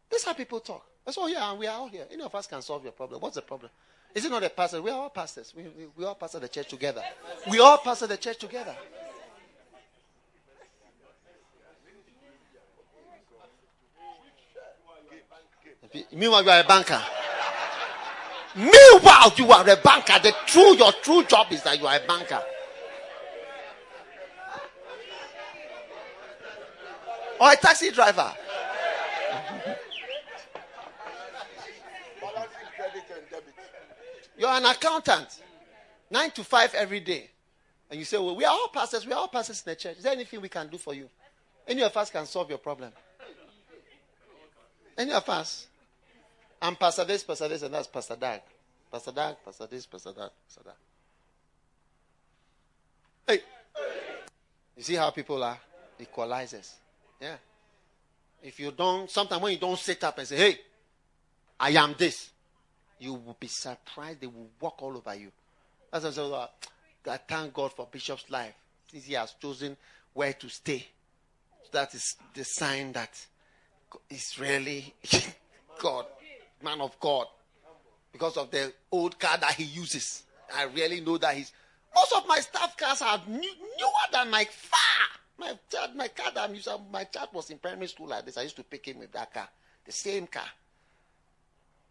That's how people talk. That's oh, all. Yeah, we are all here. Any of us can solve your problem. What's the problem? Is it not a pastor? We are all pastors. We, we, we all pastor the church together. We all pastor the church together. Meanwhile, you are a banker. Meanwhile, you are a banker. The true, your true job is that you are a banker. Or a taxi driver. You're an accountant. Nine to five every day. And you say, Well, we are all pastors. We are all pastors in the church. Is there anything we can do for you? Any of us can solve your problem. Any of us. I'm Pastor this, Pastor this, and that's Pastor Dag. Pastor Dag, Pastor this, Pastor that, Pastor that. Hey. You see how people are? Equalizers. Yeah. If you don't, sometimes when you don't sit up and say, hey, I am this, you will be surprised. They will walk all over you. That's why I said. I thank God for Bishop's life. Since he has chosen where to stay. So That is the sign that he's really God, man of God. Because of the old car that he uses. I really know that he's. Most of my staff cars are new, newer than my far. My child, my car that I'm using, my child was in primary school like this. I used to pick him with that car, the same car.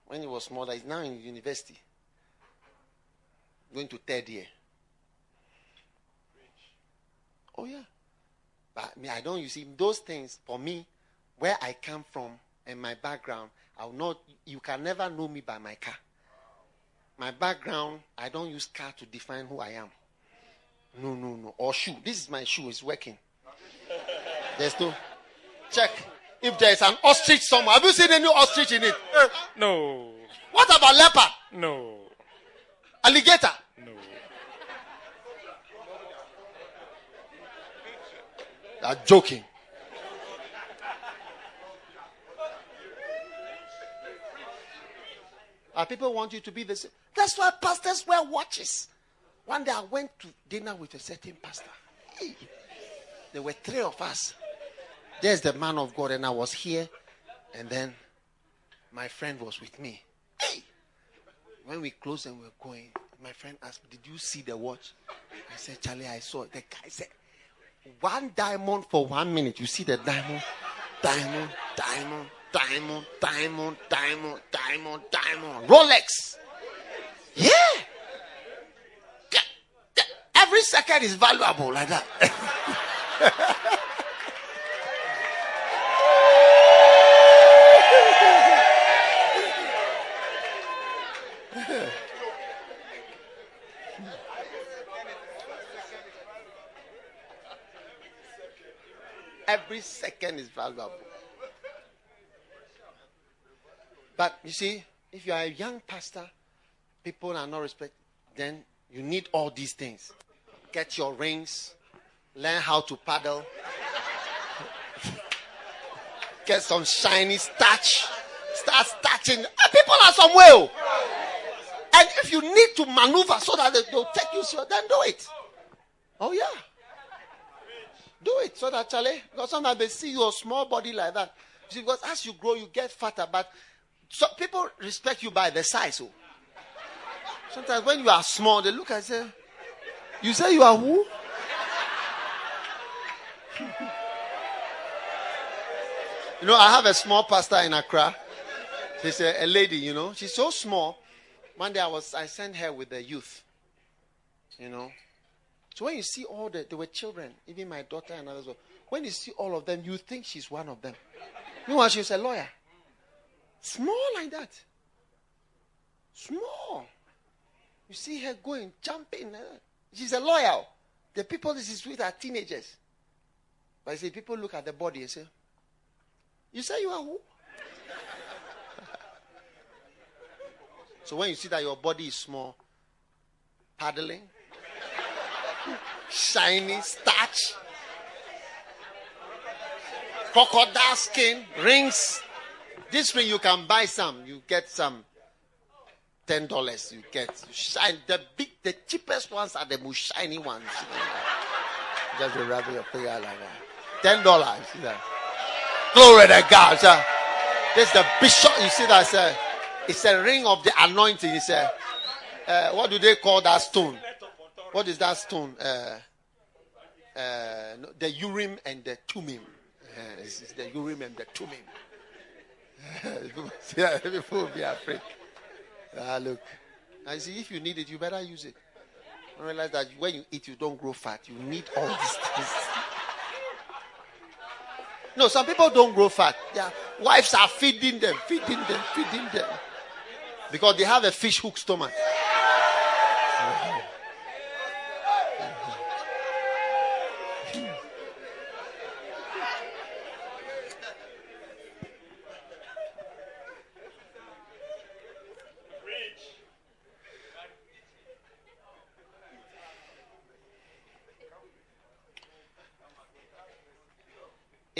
When he was smaller, he's now in university, going to third year. Oh yeah, but me, I don't. You see, those things for me, where I come from and my background, I will not. You can never know me by my car. My background, I don't use car to define who I am. No, no, no. Or shoe. This is my shoe. It's working. There's no. Check. If there's an ostrich somewhere, have you seen any new ostrich in it? Eh, no. What about leopard? No. Alligator? No. You're joking. Our people want you to be the same. That's why pastors wear watches. One day I went to dinner with a certain pastor. Hey, there were three of us. There's the man of God, and I was here, and then my friend was with me. Hey! When we closed and we're going, my friend asked Did you see the watch? I said, Charlie, I saw it. The guy said, One diamond for one minute. You see the diamond? Diamond, diamond, diamond, diamond, diamond, diamond, diamond. Rolex. Yeah. Every second is valuable like that. Every second is valuable. But you see, if you are a young pastor, people are not respect, then you need all these things. Get your rings, learn how to paddle, get some shiny starch, start starching. Ah, people are somewhere. Oh. And if you need to maneuver so that they'll take you, then do it. Oh, yeah. Do it so that Charlie, because sometimes they see your small body like that. See, because as you grow, you get fatter. But so people respect you by the size. Oh. Sometimes when you are small, they look and say, You say you are who? you know, I have a small pastor in Accra. She's a, a lady, you know. She's so small. One day I was I sent her with the youth. You know, so when you see all the, there were children, even my daughter and others, when you see all of them, you think she's one of them. Meanwhile, she's a lawyer. Small like that. Small. You see her going, jumping. Uh, she's a lawyer. The people this is with are teenagers. But you see, people look at the body and say, You say you are who? so when you see that your body is small, paddling, shiny starch, crocodile skin, rings. This ring you can buy some. You get some. Ten dollars. You get shine. The big, the cheapest ones are the most shiny ones. Just rub your finger like that. Ten dollars. Glory to God. Sir. This is the bishop. You see that? Sir? It's a ring of the anointing. Said. Uh, what do they call that stone? What is that stone? Uh, uh, the Urim and the Thummim. Uh, it's, the Urim and the Thummim. yeah, people be afraid. Ah, look. I see if you need it, you better use it. I realize that when you eat, you don't grow fat. You need all these things. No, some people don't grow fat. Their wives are feeding them, feeding them, feeding them. Because they have a fish hook stomach.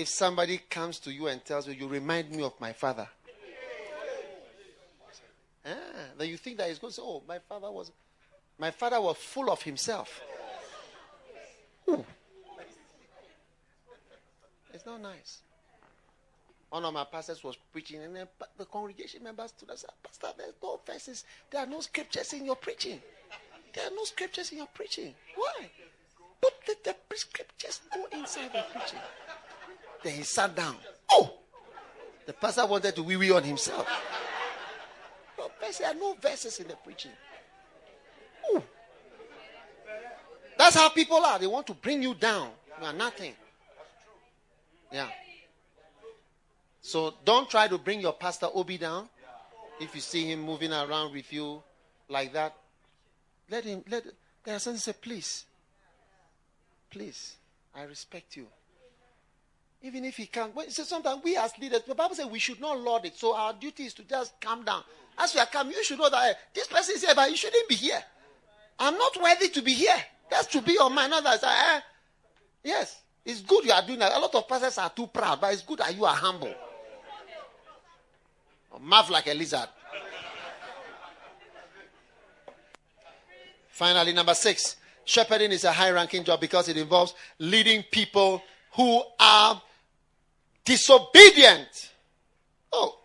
If somebody comes to you and tells you, you remind me of my father. Ah, then you think that he's going to say, oh, my father was, my father was full of himself. Ooh. It's not nice. One of my pastors was preaching, and then the congregation members stood and said, Pastor, there's no verses. There are no scriptures in your preaching. There are no scriptures in your preaching. Why? Put the, the scriptures go inside the preaching. Then he sat down. Oh! The pastor wanted to wee wee on himself. No, there are no verses in the preaching. Ooh. That's how people are. They want to bring you down. You are nothing. Yeah. So don't try to bring your pastor Obi down. If you see him moving around with you like that, let him let there are some say, please. Please, I respect you. Even if he can't. So sometimes we as leaders, the Bible says we should not lord it. So our duty is to just calm down. As we are calm, you should know that hey, this person is here, but you shouldn't be here. I'm not worthy to be here. That's to be your mind. Not that, eh? Yes, it's good you are doing that. A lot of pastors are too proud, but it's good that you are humble. Mouth like a lizard. Finally, number six, shepherding is a high ranking job because it involves leading people who are disobedient. Oh.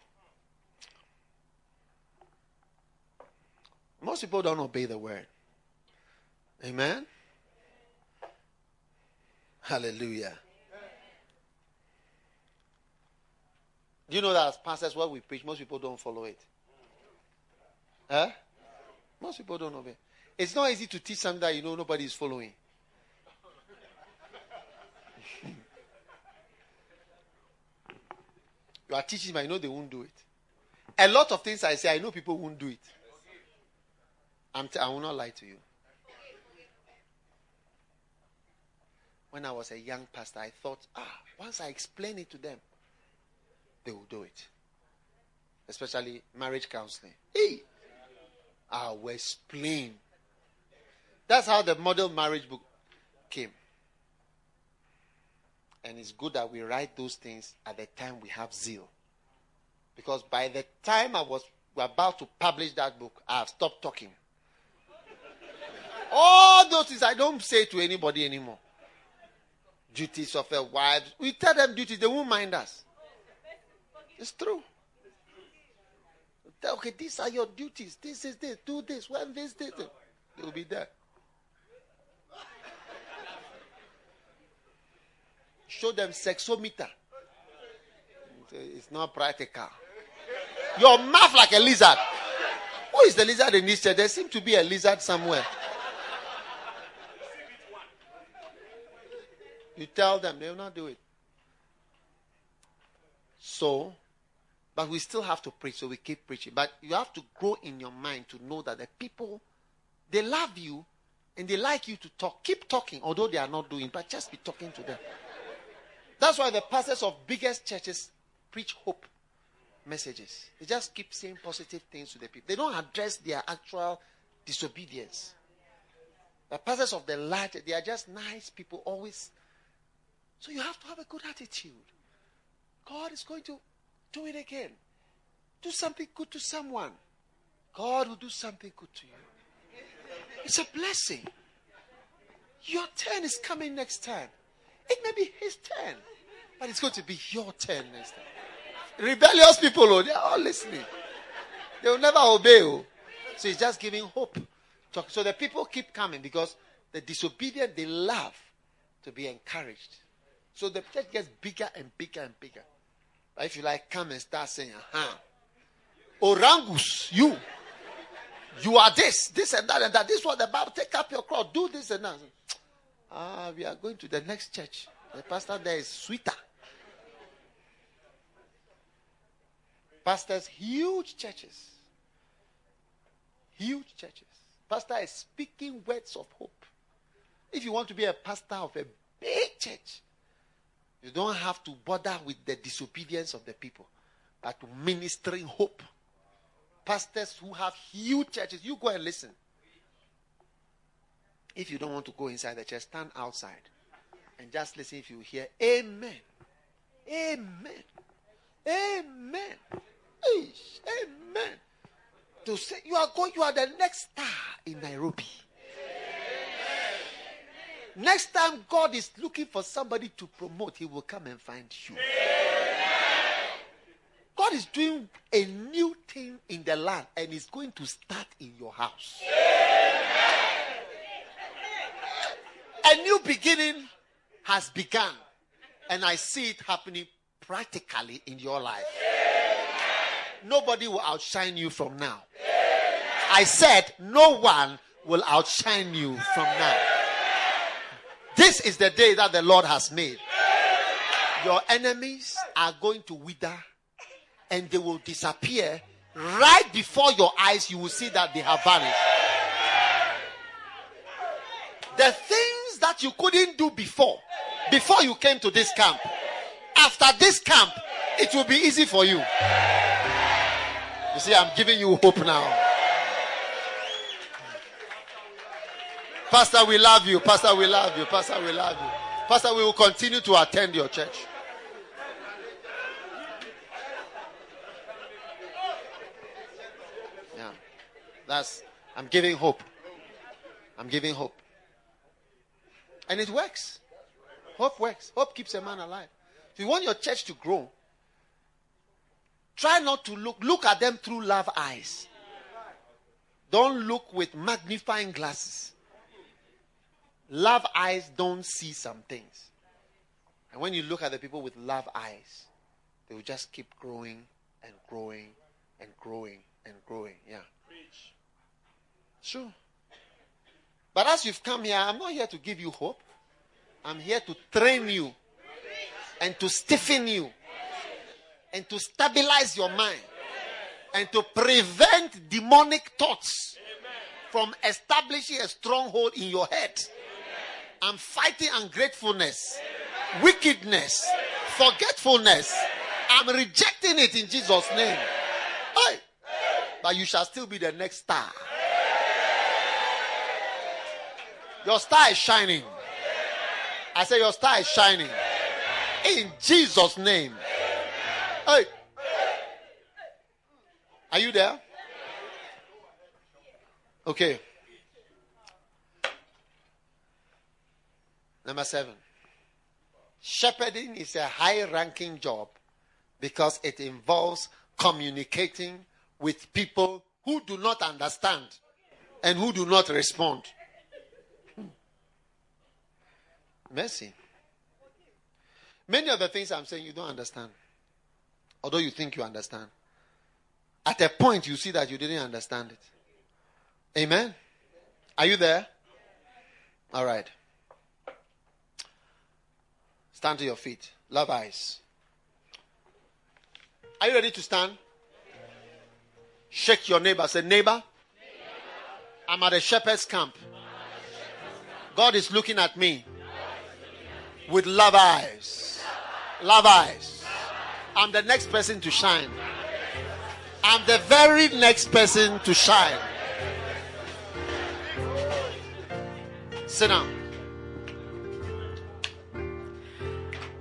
Most people don't obey the word. Amen. Hallelujah. Do you know that as pastors, what we preach, most people don't follow it? Huh? Most people don't obey. It's not easy to teach something that you know nobody is following. You are teaching, but I know they won't do it. A lot of things I say, I know people won't do it. I'm t- I will not lie to you. When I was a young pastor, I thought, ah, once I explain it to them, they will do it. Especially marriage counseling. Hey, I will explain. That's how the model marriage book came. And it's good that we write those things at the time we have zeal. Because by the time I was about to publish that book, I have stopped talking. All those things I don't say to anybody anymore. Duties of a wife. We tell them duties, they won't mind us. It's true. Okay, these are your duties. This is this. Do this. When this, this. They will be there. Show them sexometer. It's not practical. Your mouth like a lizard. Who is the lizard in this church? There seems to be a lizard somewhere. You tell them, they will not do it. So, but we still have to preach, so we keep preaching. But you have to grow in your mind to know that the people, they love you and they like you to talk. Keep talking, although they are not doing, but just be talking to them. That's why the pastors of biggest churches preach hope messages. They just keep saying positive things to the people. They don't address their actual disobedience. The pastors of the large, they are just nice people, always. So you have to have a good attitude. God is going to do it again. Do something good to someone. God will do something good to you. It's a blessing. Your turn is coming next time. It may be his turn, but it's going to be your turn next time. Rebellious people, oh, they are all listening. They will never obey. Oh. So he's just giving hope. So the people keep coming because the disobedient, they love to be encouraged. So the church gets bigger and bigger and bigger. But if you like, come and start saying, huh? Orangus, you. You are this, this and that and that. This is what the Bible. Take up your cross, do this and that. Ah, we are going to the next church. The pastor there is sweeter. Pastors, huge churches. Huge churches. Pastor is speaking words of hope. If you want to be a pastor of a big church, you don't have to bother with the disobedience of the people, but to ministering hope. Pastors who have huge churches, you go and listen. If you don't want to go inside the church, stand outside and just listen if you hear Amen. Amen. Amen. Amen. To say you are going, you are the next star in Nairobi. Amen. Next time God is looking for somebody to promote, He will come and find you. God is doing a new thing in the land and it's going to start in your house. A new beginning has begun, and I see it happening practically in your life. Nobody will outshine you from now. I said, no one will outshine you from now. This is the day that the Lord has made. Your enemies are going to wither and they will disappear right before your eyes. You will see that they have vanished. The things you couldn't do before, before you came to this camp, after this camp, it will be easy for you. You see, I'm giving you hope now. Pastor, we love you. Pastor, we love you. Pastor, we love you. Pastor, we will continue to attend your church. Yeah. That's, I'm giving hope. I'm giving hope. And it works. Hope works. Hope keeps a man alive. If you want your church to grow, try not to look, look at them through love eyes. Don't look with magnifying glasses. Love eyes don't see some things. And when you look at the people with love eyes, they will just keep growing and growing and growing and growing. Yeah. Preach. Sure. But as you've come here, I'm not here to give you hope. I'm here to train you and to stiffen you and to stabilize your mind and to prevent demonic thoughts from establishing a stronghold in your head. I'm fighting ungratefulness, wickedness, forgetfulness. I'm rejecting it in Jesus' name. Hey. But you shall still be the next star. Your star is shining. I say your star is shining. In Jesus' name. Hey. Are you there? Okay. Number seven. Shepherding is a high ranking job because it involves communicating with people who do not understand and who do not respond. Hmm. Mercy. Many of the things I'm saying you don't understand, although you think you understand. At a point, you see that you didn't understand it. Amen? Are you there? All right. Stand to your feet. Love eyes. Are you ready to stand? Shake your neighbor. Say, neighbor, I'm at a shepherd's camp. God is looking at me with love eyes. Love eyes. I'm the next person to shine. I'm the very next person to shine. Sit down.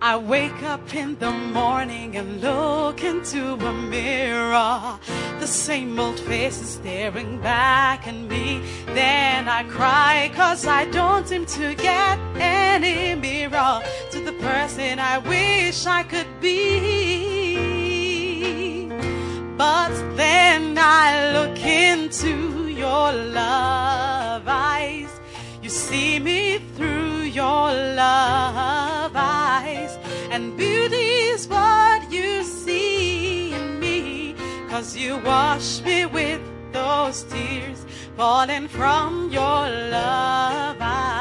I wake up in the morning and look into a mirror. The same old face is staring back at me. Then I cry cause I don't seem to get any mirror to the person I wish I could be. But then I look into your love eyes. You see me through your love eyes, and beauty is what you see. In me, cause you wash me with those tears falling from your love eyes.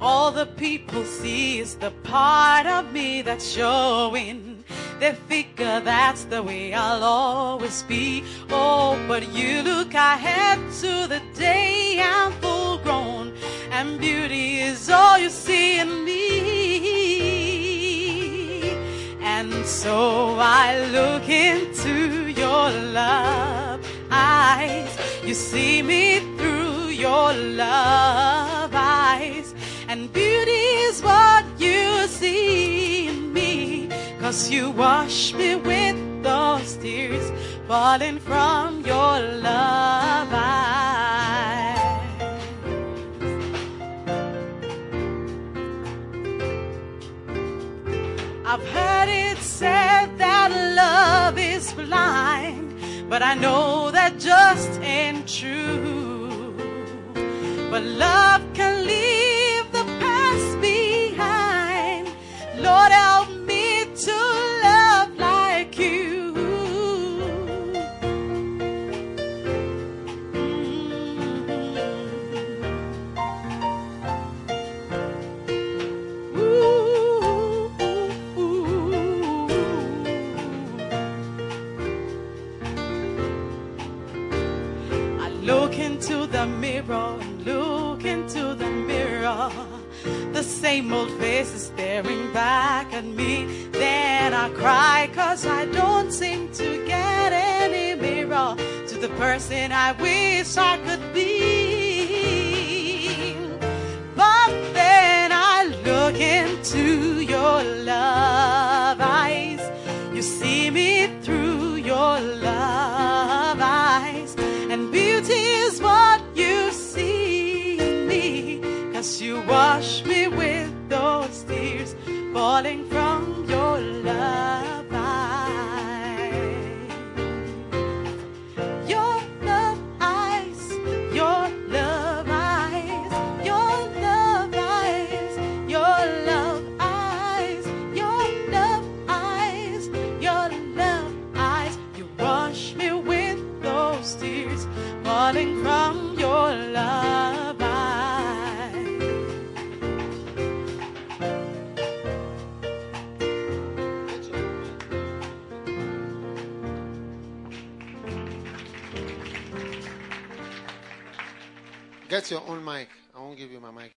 All the people see is the part of me that's showing. They figure that's the way I'll always be. Oh, but you look ahead to the day I'm full grown, and beauty is all you see in me. And so I look into your love eyes. You see me through your love eyes. And beauty is what you You wash me with those tears falling from your love eyes. I've heard it said that love is blind, but I know that just ain't true. But love can leave same old faces staring back at me. Then I cry cause I don't seem to get any mirror to the person I wish I could be. But then I look into your love eyes. You see me through your love eyes. And beauty is what you see me. Cause you wash me with falling from your love Get your own mic. I won't give you my mic.